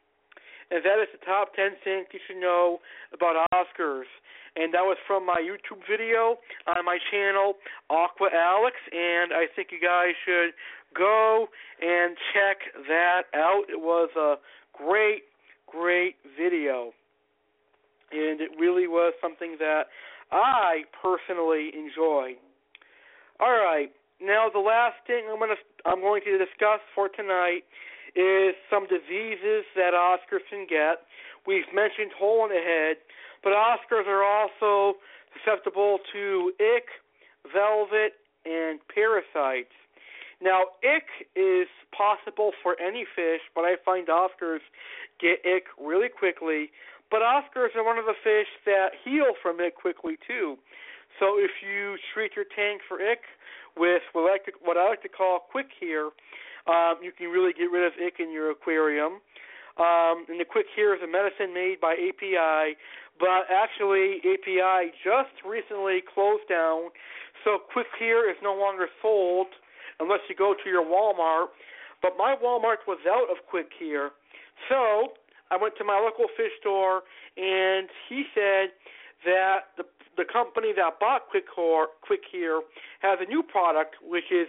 And that is the top 10 things you should know about Oscars. And that was from my YouTube video on my channel, Aqua Alex, and I think you guys should go and check that out. It was a great, great video. And it really was something that I personally enjoyed. All right. Now the last thing I'm to I'm going to discuss for tonight is some diseases that Oscars can get. We've mentioned hole in the head, but Oscars are also susceptible to ick, velvet, and parasites. Now, ick is possible for any fish, but I find Oscars get ick really quickly. But Oscars are one of the fish that heal from ick quickly too. So if you treat your tank for ick with what I like to, what I like to call quick cure, um, you can really get rid of ick in your aquarium. Um, and the quick cure is a medicine made by API, but actually API just recently closed down, so quick cure is no longer sold unless you go to your Walmart. But my Walmart was out of Quick Cure, so I went to my local fish store, and he said that the the company that bought Quick, Here, Quick Cure has a new product which is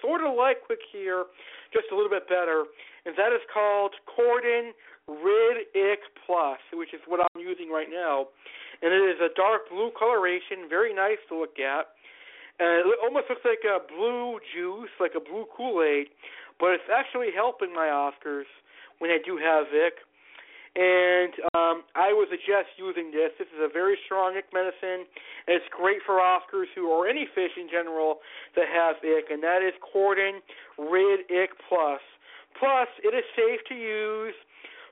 sort of like Quick Cure, just a little bit better, and that is called Kordon Rid-Ich Plus, which is what I'm using right now. And it is a dark blue coloration, very nice to look at. And it almost looks like a blue juice, like a blue Kool Aid, but it's actually helping my Oscars when I do have Vic. And um, I would suggest using this. This is a very strong ick medicine, and it's great for Oscars who, or any fish in general that have ick, and that is Cordon Rid Ick Plus. Plus, it is safe to use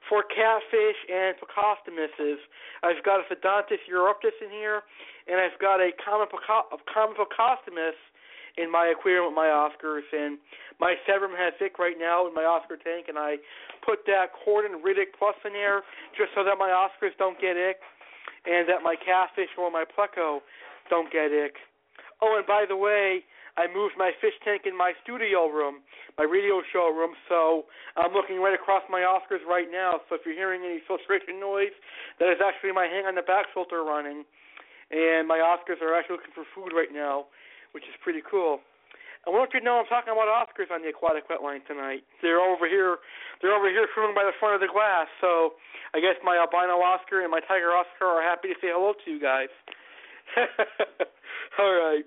for catfish and Plecostomuses. I've got a Phodontis euroctus in here, and I've got a common, Plecostomus in my aquarium with my Oscars, and my Severum has ick right now in my Oscar tank, and I put that Kordon Rid-Ich Plus in there just so that my Oscars don't get ick, and that my catfish or my Pleco don't get ick. Oh, and by the way, I moved my fish tank in my studio room, my radio show room, so I'm looking right across my Oscars right now. So if you're hearing any filtration noise, that is actually my hang on the back filter running. And my Oscars are actually looking for food right now, which is pretty cool. I want you to know I'm talking about Oscars on the aquatic wetline tonight. They're over here they're over here swimming by the front of the glass, so I guess my albino Oscar and my tiger Oscar are happy to say hello to you guys. All right.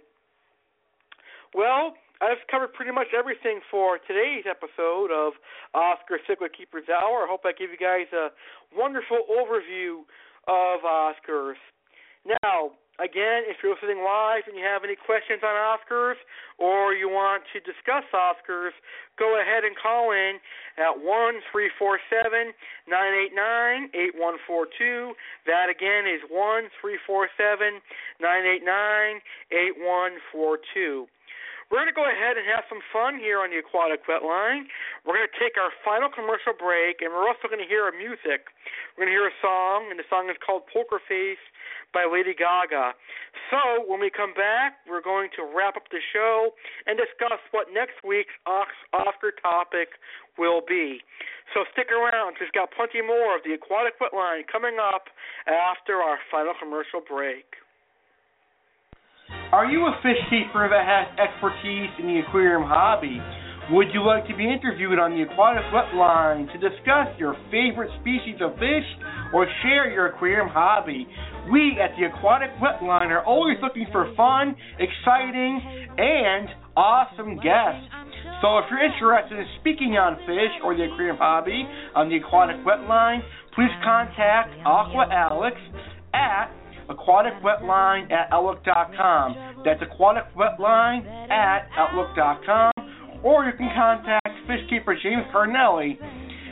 Well, I've covered pretty much everything for today's episode of Oscar Cichlid Keepers Hour. I hope I gave you guys a wonderful overview of Oscars. Now, again, if you're listening live and you have any questions on Oscars or you want to discuss Oscars, go ahead and call in at one three four seven nine eight nine eight one four two. 989 8142. That again is one three four seven nine eight nine eight one four two. 989 8142 we're going to go ahead and have some fun here on the Aquatic Wetline. We're going to take our final commercial break, and we're also going to hear a music. We're going to hear a song, and the song is called Poker Face by Lady Gaga. So when we come back, we're going to wrap up the show and discuss what next week's Oscar topic will be. So stick around. We've got plenty more of the Aquatic Wetline coming up after our final commercial break. Are you a fish keeper that has expertise in the aquarium hobby? Would you like to be interviewed on the Aquatic Wetline to discuss your favorite species of fish or share your aquarium hobby? We at the Aquatic Wetline are always looking for fun, exciting, and awesome guests. So if you're interested in speaking on fish or the aquarium hobby on the Aquatic Wetline, please contact Aqua Alex at aquaticwetline at outlook.com. That's aquaticwetline at outlook.com. Or you can contact fishkeeper James Carnelli.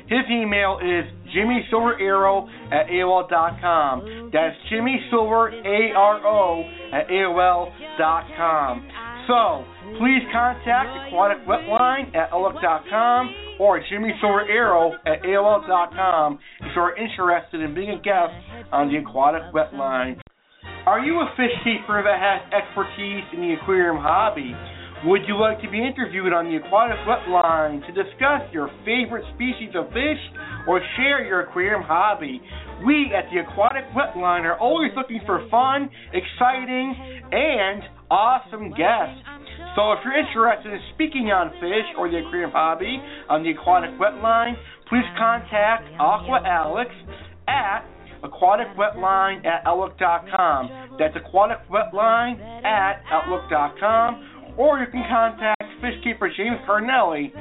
His email is Jimmy jimmysilverarrow at AOL.com. That's Jimmy Silver, A-R-O, at AOL.com. So, please contact Aquatic Wetline at outlook.com or Jimmy Silver at AOL.com if you are interested in being a guest on the Aquatic Wetline. Are you a fish keeper that has expertise in the aquarium hobby? Would you like to be interviewed on the Aquatic Wetline to discuss your favorite species of fish or share your aquarium hobby? We at the Aquatic Wetline are always looking for fun, exciting, and awesome guests. So if you're interested in speaking on fish or the aquarium hobby on the Aquatic Wetline, please contact Aqua Alex at aquaticwetline at outlook.com. That's aquaticwetline at outlook.com. Or you can contact fishkeeper James Carnelli.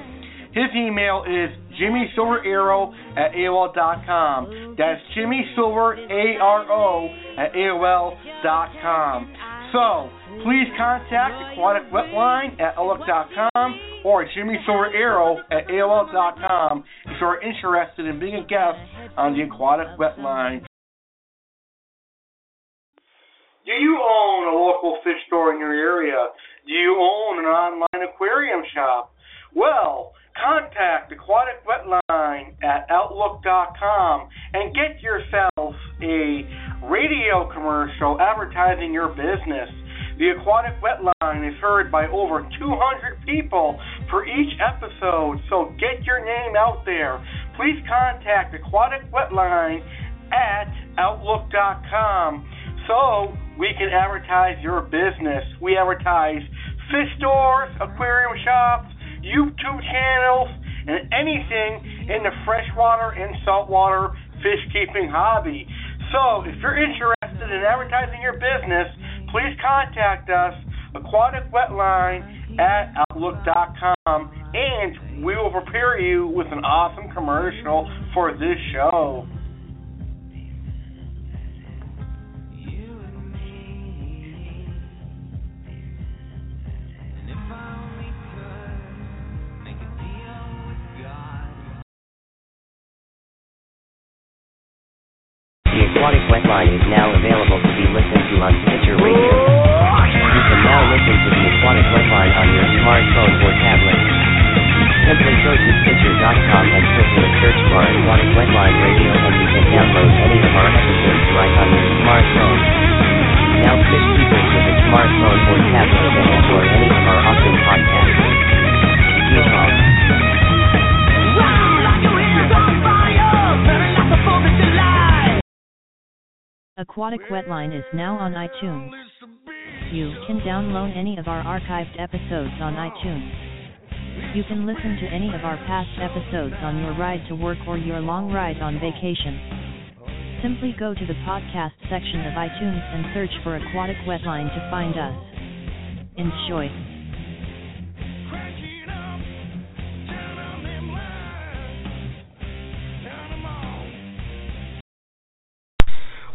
His email is jimmysilverarrow at AOL.com. That's Jimmy Silver, A-R-O, at AOL.com. So, please contact Aquatic Wetline at outlook.com or Jimmy Silver Arrow at AOL.com if you are interested in being a guest on the Aquatic Wetline. Do you own a local fish store in your area? Do you own an online aquarium shop? Well, contact Aquatic Wetline at Outlook.com and get yourself a radio commercial advertising your business. The Aquatic Wetline is heard by over 200 people for each episode, so get your name out there. Please contact Aquatic Wetline at Outlook.com so we can advertise your business. We advertise fish stores, aquarium shops, YouTube channels, and anything in the freshwater and saltwater fish keeping hobby. So, if you're interested in advertising your business, please contact us, Aquatic Wetline at Outlook.com, and we will prepare you with an awesome commercial for this show. Aquatic Wetline is now available to be listened to on Stitcher Radio. You can now listen to the Aquatic Wetline on your smartphone or tablet. Simply go to Stitcher.com and click in the search bar Aquatic Wetline Radio and you can download any of our episodes right on your smartphone. Now fish keepers with a smartphone or tablet can enjoy any of our awesome podcasts. Yeehaw. Aquatic Wetline is now on iTunes. You can download any of our archived episodes on iTunes. You can listen to any of our past episodes on your ride to work or your long ride on vacation. Simply go to the podcast section of iTunes and search for Aquatic Wetline to find us. Enjoy.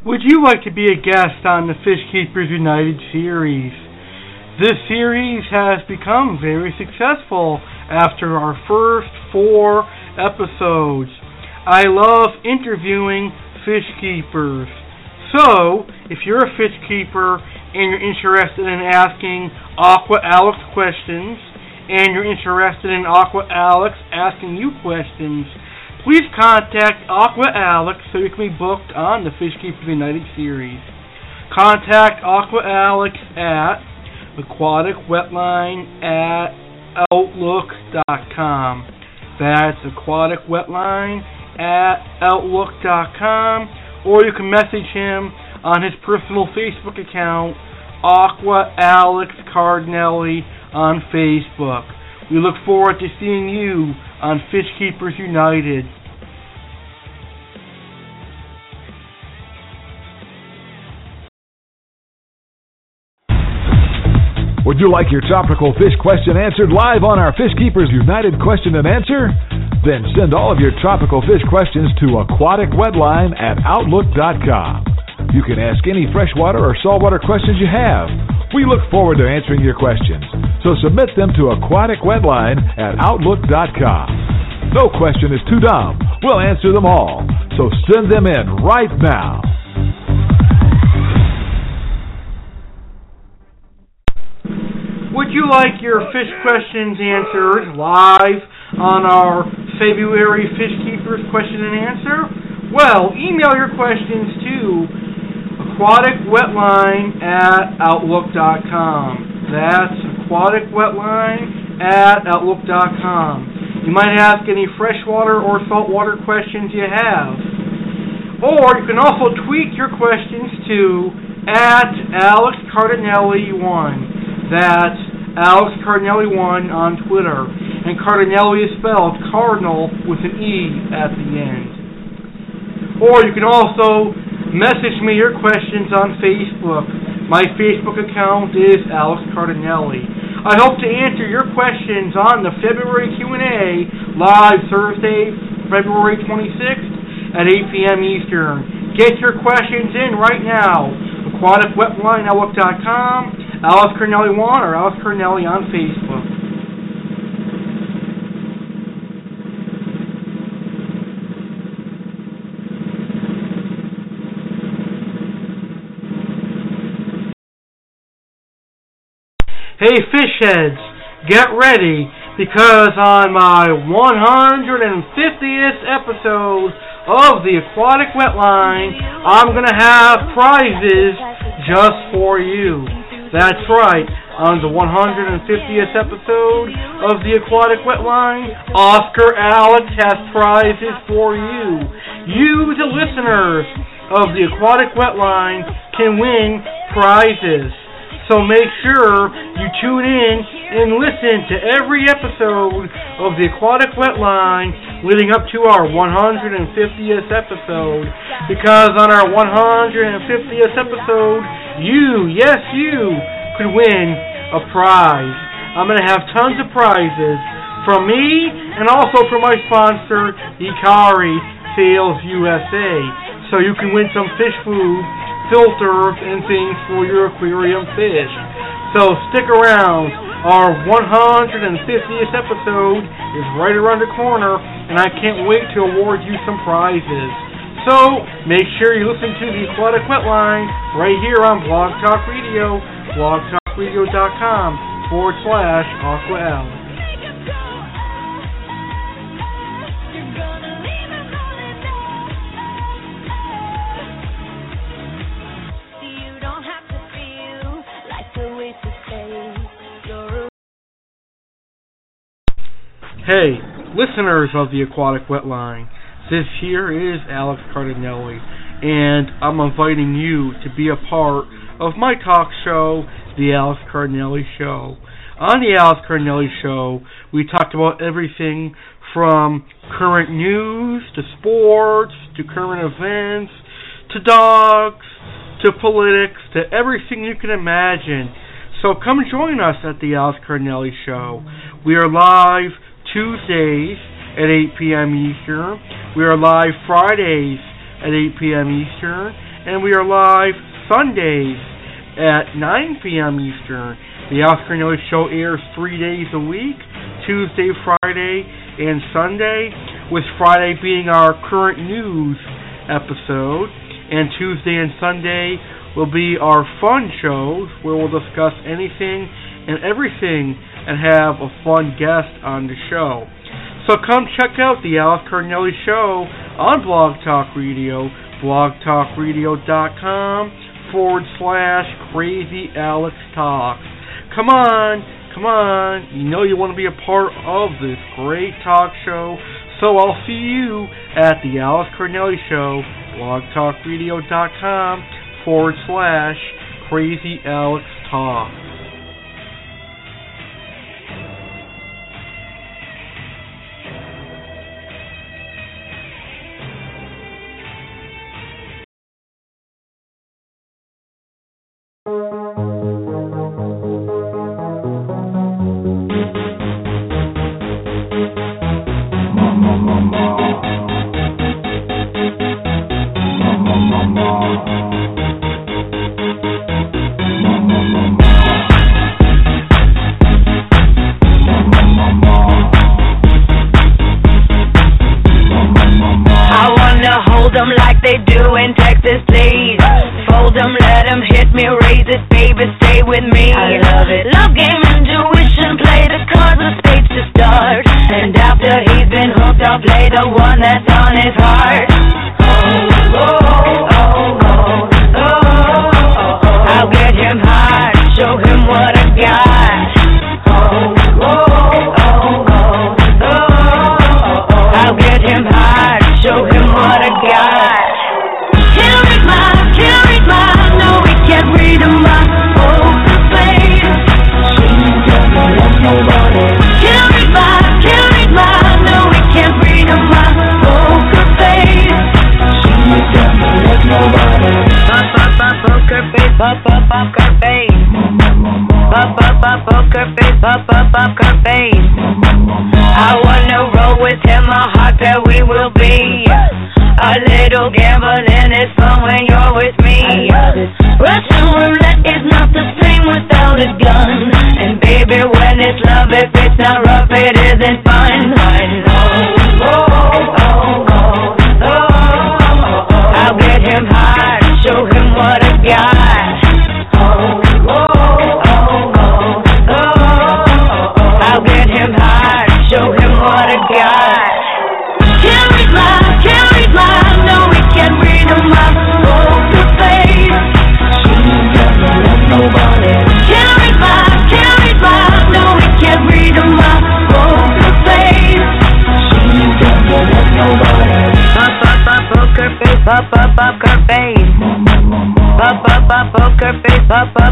Would you like to be a guest on the Fish Keepers United series? This series has become very successful after our first four episodes. I love interviewing fish keepers. So, if you're a fish keeper and you're interested in asking Aqua Alex questions, and you're interested in Aqua Alex asking you questions, please contact Aqua Alex so you can be booked on the Fish Keepers United series. Contact Aqua Alex at aquaticwetline at outlook.com. That's aquaticwetline at outlook.com, or you can message him on his personal Facebook account, Aqua Alex Cardinelli on Facebook. We look forward to seeing you on Fish Keepers United. Would you like your tropical fish question answered live on our Fish Keepers United question and answer? Then send all of your tropical fish questions to aquaticwetline at outlook.com. You can ask any freshwater or saltwater questions you have. We look forward to answering your questions, so submit them to aquaticwetline at outlook.com. No question is too dumb. We'll answer them all. So send them in right now. Would you like your fish questions answered live on our February Fish Keepers question and answer? Well, email your questions to aquaticwetline at outlook.com. That's aquaticwetline at outlook.com. You might ask any freshwater or saltwater questions you have. Or you can also tweet your questions to at Alex Cardinelli1. That's Alex Cardinelli1 on Twitter. And Cardinelli is spelled cardinal with an E at the end. Or you can also message me your questions on Facebook. My Facebook account is Alex Cardinelli. I hope to answer your questions on the February Q&A live Thursday, February 26th at 8 p.m. Eastern. Get your questions in right now. AquaticWetLineOutlook.com, Alex Cardinelli 1 or Alex Cardinelli on Facebook. Hey, fish heads, get ready because on my 150th episode of the Aquatic Wetline, I'm going to have prizes just for you. That's right, on the 150th episode of the Aquatic Wetline, Oscar Alex has prizes for you. You, the listeners of the Aquatic Wetline, can win prizes. So make sure you tune in and listen to every episode of the Aquatic Wetline leading up to our 150th episode. Because on our 150th episode, you, yes, you, could win a prize. I'm going to have tons of prizes from me and also from my sponsor, Hikari Sales USA. So you can win some fish food filters and things for your aquarium fish. So stick around. Our 150th episode is right around the corner, and I can't wait to award you some prizes. So make sure you listen to the Aquatic Wetline right here on Blog Talk Radio, blogtalkradio.com forward slash Aqua. Hey, listeners of the Aquatic Wetline, this here is Alex Cardinelli, and I'm inviting you to be a part of my talk show, The Alex Cardinelli Show. On The Alex Cardinelli Show, we talked about everything from current news to sports to current events to dogs to politics to everything you can imagine. So come join us at The Alex Cardinelli Show. We are live Tuesdays at 8 p.m. Eastern. We are live Fridays at 8 p.m. Eastern, and we are live Sundays at 9 p.m. Eastern. The Oscar Noise Show airs three days a week Tuesday, Friday, and Sunday, with Friday being our current news episode, and Tuesday and Sunday will be our fun shows where we'll discuss anything and everything and have a fun guest on the show. So come check out the Alex Cardinelli Show on Blog Talk Radio, blogtalkradio.com forward slash crazy Alex Talks. Come on, come on. You know you want to be a part of this great talk show. So I'll see you at the Alex Cardinelli Show, blogtalkradio.com forward slash crazy Alex Talks.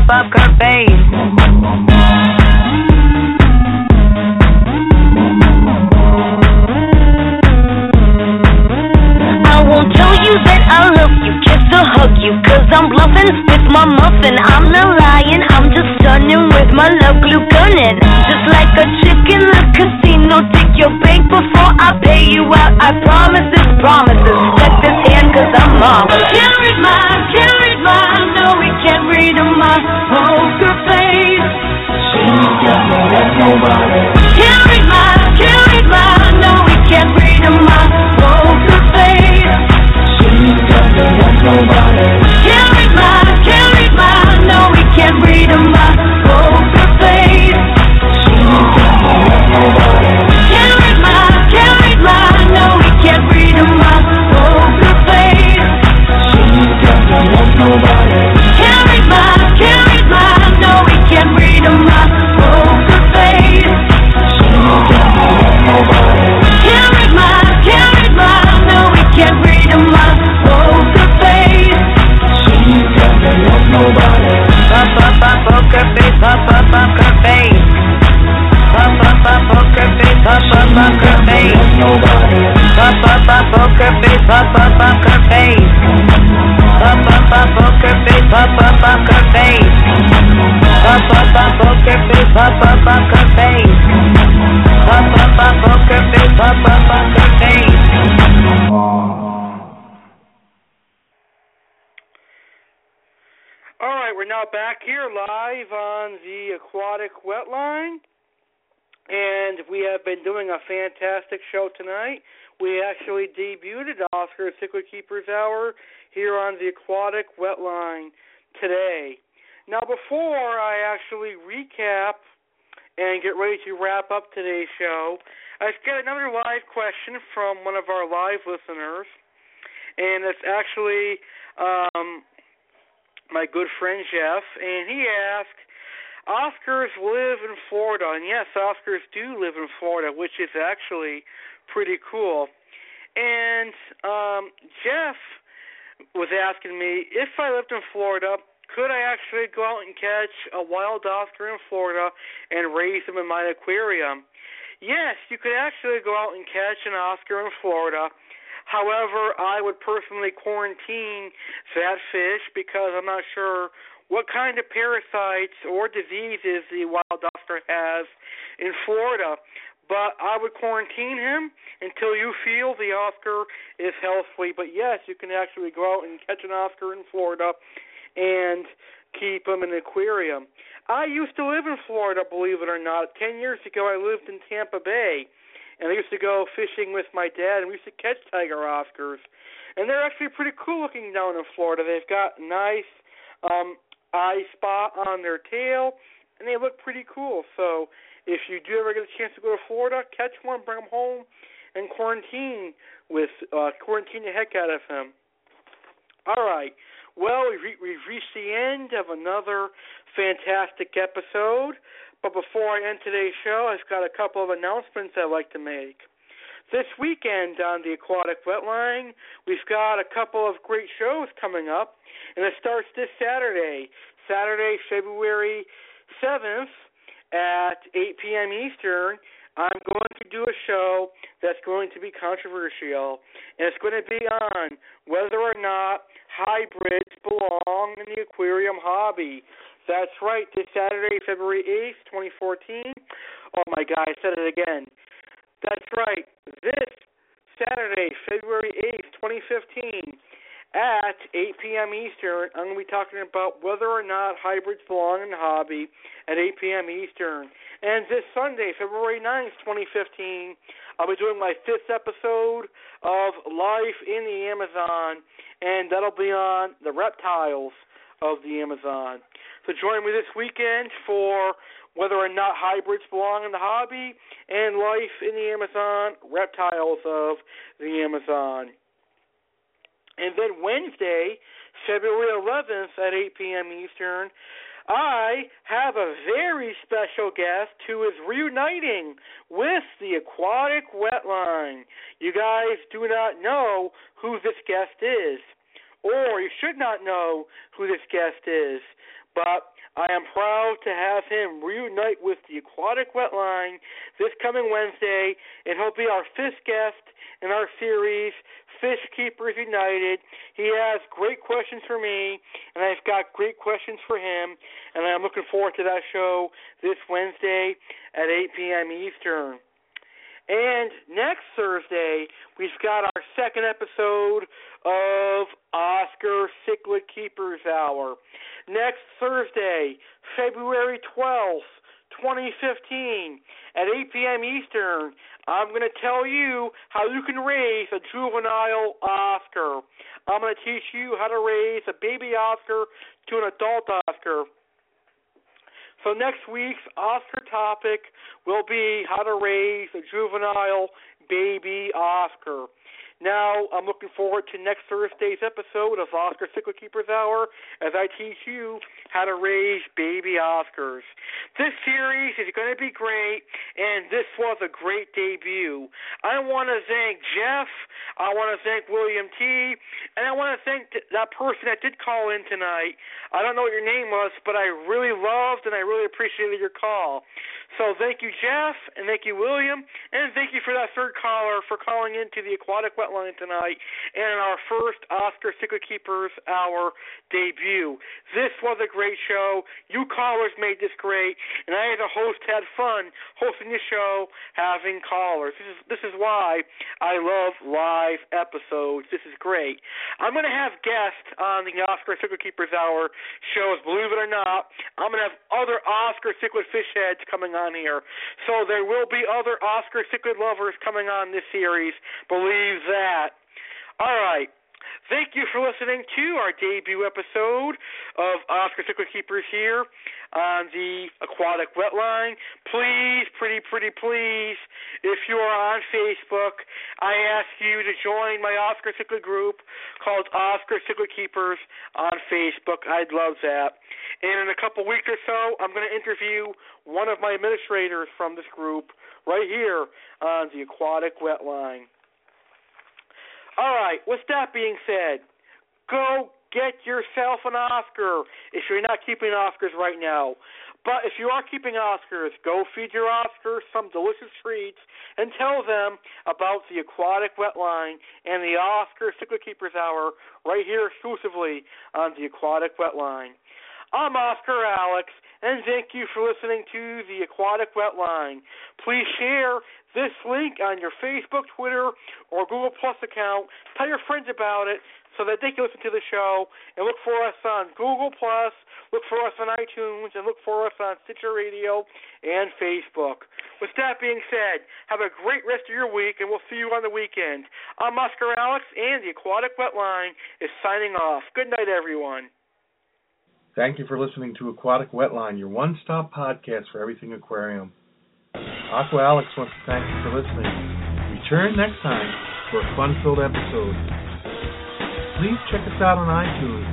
Bob aquatic wetline. And we have been doing a fantastic show tonight. We actually debuted Oscar Cichlid Keepers Hour here on the Aquatic Wetline today. Now, before I actually recap and get ready to wrap up today's show, I've got another live question from one of our live listeners. And it's actually um, my good friend Jeff. And he asked, Oscars live in Florida, and yes, Oscars do live in Florida, which is actually pretty cool. And um, Jeff was asking me if I lived in Florida, could I actually go out and catch a wild Oscar in Florida and raise them in my aquarium? Yes, you could actually go out and catch an Oscar in Florida. However, I would personally quarantine that fish because I'm not sure what kind of parasites or diseases the wild Oscar has in Florida. But I would quarantine him until you feel the Oscar is healthy. But yes, you can actually go out and catch an Oscar in Florida and keep him in an aquarium. I used to live in Florida, believe it or not. Ten years ago, I lived in Tampa Bay, and I used to go fishing with my dad, and we used to catch tiger Oscars. And they're actually pretty cool looking down in Florida. They've got nice um, eye spot on their tail, and they look pretty cool. So if you do ever get a chance to go to Florida, catch one, bring them home, and quarantine with uh, quarantine the heck out of him. All right. Well, we've, re- we've reached the end of another fantastic episode. But before I end today's show, I've got a couple of announcements I'd like to make. This weekend on the Aquatic Wetline, we've got a couple of great shows coming up, and it starts this Saturday, Saturday, February 7th at 8 p.m. Eastern. I'm going to do a show that's going to be controversial, and it's going to be on whether or not hybrids belong in the aquarium hobby. That's right, this Saturday, February 8th, 2014. Oh my God, I said it again. That's right, this Saturday, February 8th, 2015, at 8 p.m. Eastern, I'm going to be talking about whether or not hybrids belong in the hobby at 8 p.m. Eastern. And this Sunday, February 9th, 2015, I'll be doing my fifth episode of Life in the Amazon, and that'll be on the reptiles of the Amazon. So join me this weekend for whether or not hybrids belong in the hobby and life in the Amazon, reptiles of the Amazon. And then Wednesday, February 11th at 8 p.m. Eastern, I have a very special guest who is reuniting with the Aquatic Wetline. You guys do not know who this guest is, or you should not know who this guest is but I am proud to have him reunite with the Aquatic Wetline this coming Wednesday, and he'll be our fifth guest in our series, Fish Keepers United. He has great questions for me, and I've got great questions for him, and I'm looking forward to that show this Wednesday at 8 p.m. Eastern. And next Thursday, we've got our second episode of Oscar Cichlid Keepers Hour. Next Thursday, February 12th, 2015, at 8 p.m. Eastern, I'm going to tell you how you can raise a juvenile Oscar. I'm going to teach you how to raise a baby Oscar to an adult Oscar. So next week's Oscar topic will be how to raise a juvenile baby Oscar. Now, I'm looking forward to next Thursday's episode of Oscar Cichlid Keepers Hour as I teach you how to raise baby Oscars. This series is going to be great, and this was a great debut. I want to thank Jeff, I want to thank William T., and I want to thank that person that did call in tonight. I don't know what your name was, but I really loved and I really appreciated your call. So thank you, Jeff, and thank you, William, and thank you for that third caller for calling into the Aquatic Wetline tonight and our first Oscar Cichlid Keepers Hour debut. This was a great show. You callers made this great, and I, as a host, had fun hosting the show, having callers. This is this is why I love live episodes. This is great. I'm going to have guests on the Oscar Cichlid Keepers Hour shows. Believe it or not, I'm going to have other Oscar Cichlid fish heads coming on here. So there will be other Oscar cichlid lovers coming on this series. Believe that. All right. Thank you for listening to our debut episode of Oscar Cichlid Keepers here on the Aquatic Wetline. Please, pretty, pretty please, if you are on Facebook, I ask you to join my Oscar Cichlid group called Oscar Cichlid Keepers on Facebook. I'd love that. And in a couple weeks or so, I'm going to interview one of my administrators from this group right here on the Aquatic Wetline. All right, with that being said, go get yourself an Oscar if you're not keeping Oscars right now. But if you are keeping Oscars, go feed your Oscars some delicious treats and tell them about the Aquatic Wetline and the Oscar Cichlid Keepers Hour right here exclusively on the Aquatic Wetline. I'm Oscar Alex, and thank you for listening to the Aquatic Wetline. Please share this link on your Facebook, Twitter, or Google Plus account. Tell your friends about it so that they can listen to the show and look for us on Google Plus, look for us on iTunes, and look for us on Stitcher Radio and Facebook. With that being said, have a great rest of your week, and we'll see you on the weekend. I'm Oscar Alex, and the Aquatic Wetline is signing off. Good night, everyone. Thank you for listening to Aquatic Wetline, your one-stop podcast for everything aquarium. Aqua Alex wants to thank you for listening. Return next time for a fun-filled episode please check us out on iTunes.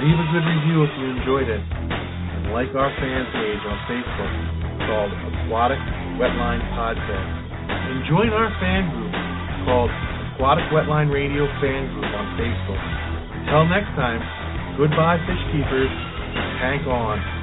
Leave a good review if you enjoyed it. And like our fan page on Facebook called Aquatic Wetline Podcast. And join our fan group called Aquatic Wetline Radio Fan Group on Facebook. Until next time, goodbye, fish keepers. Tank on.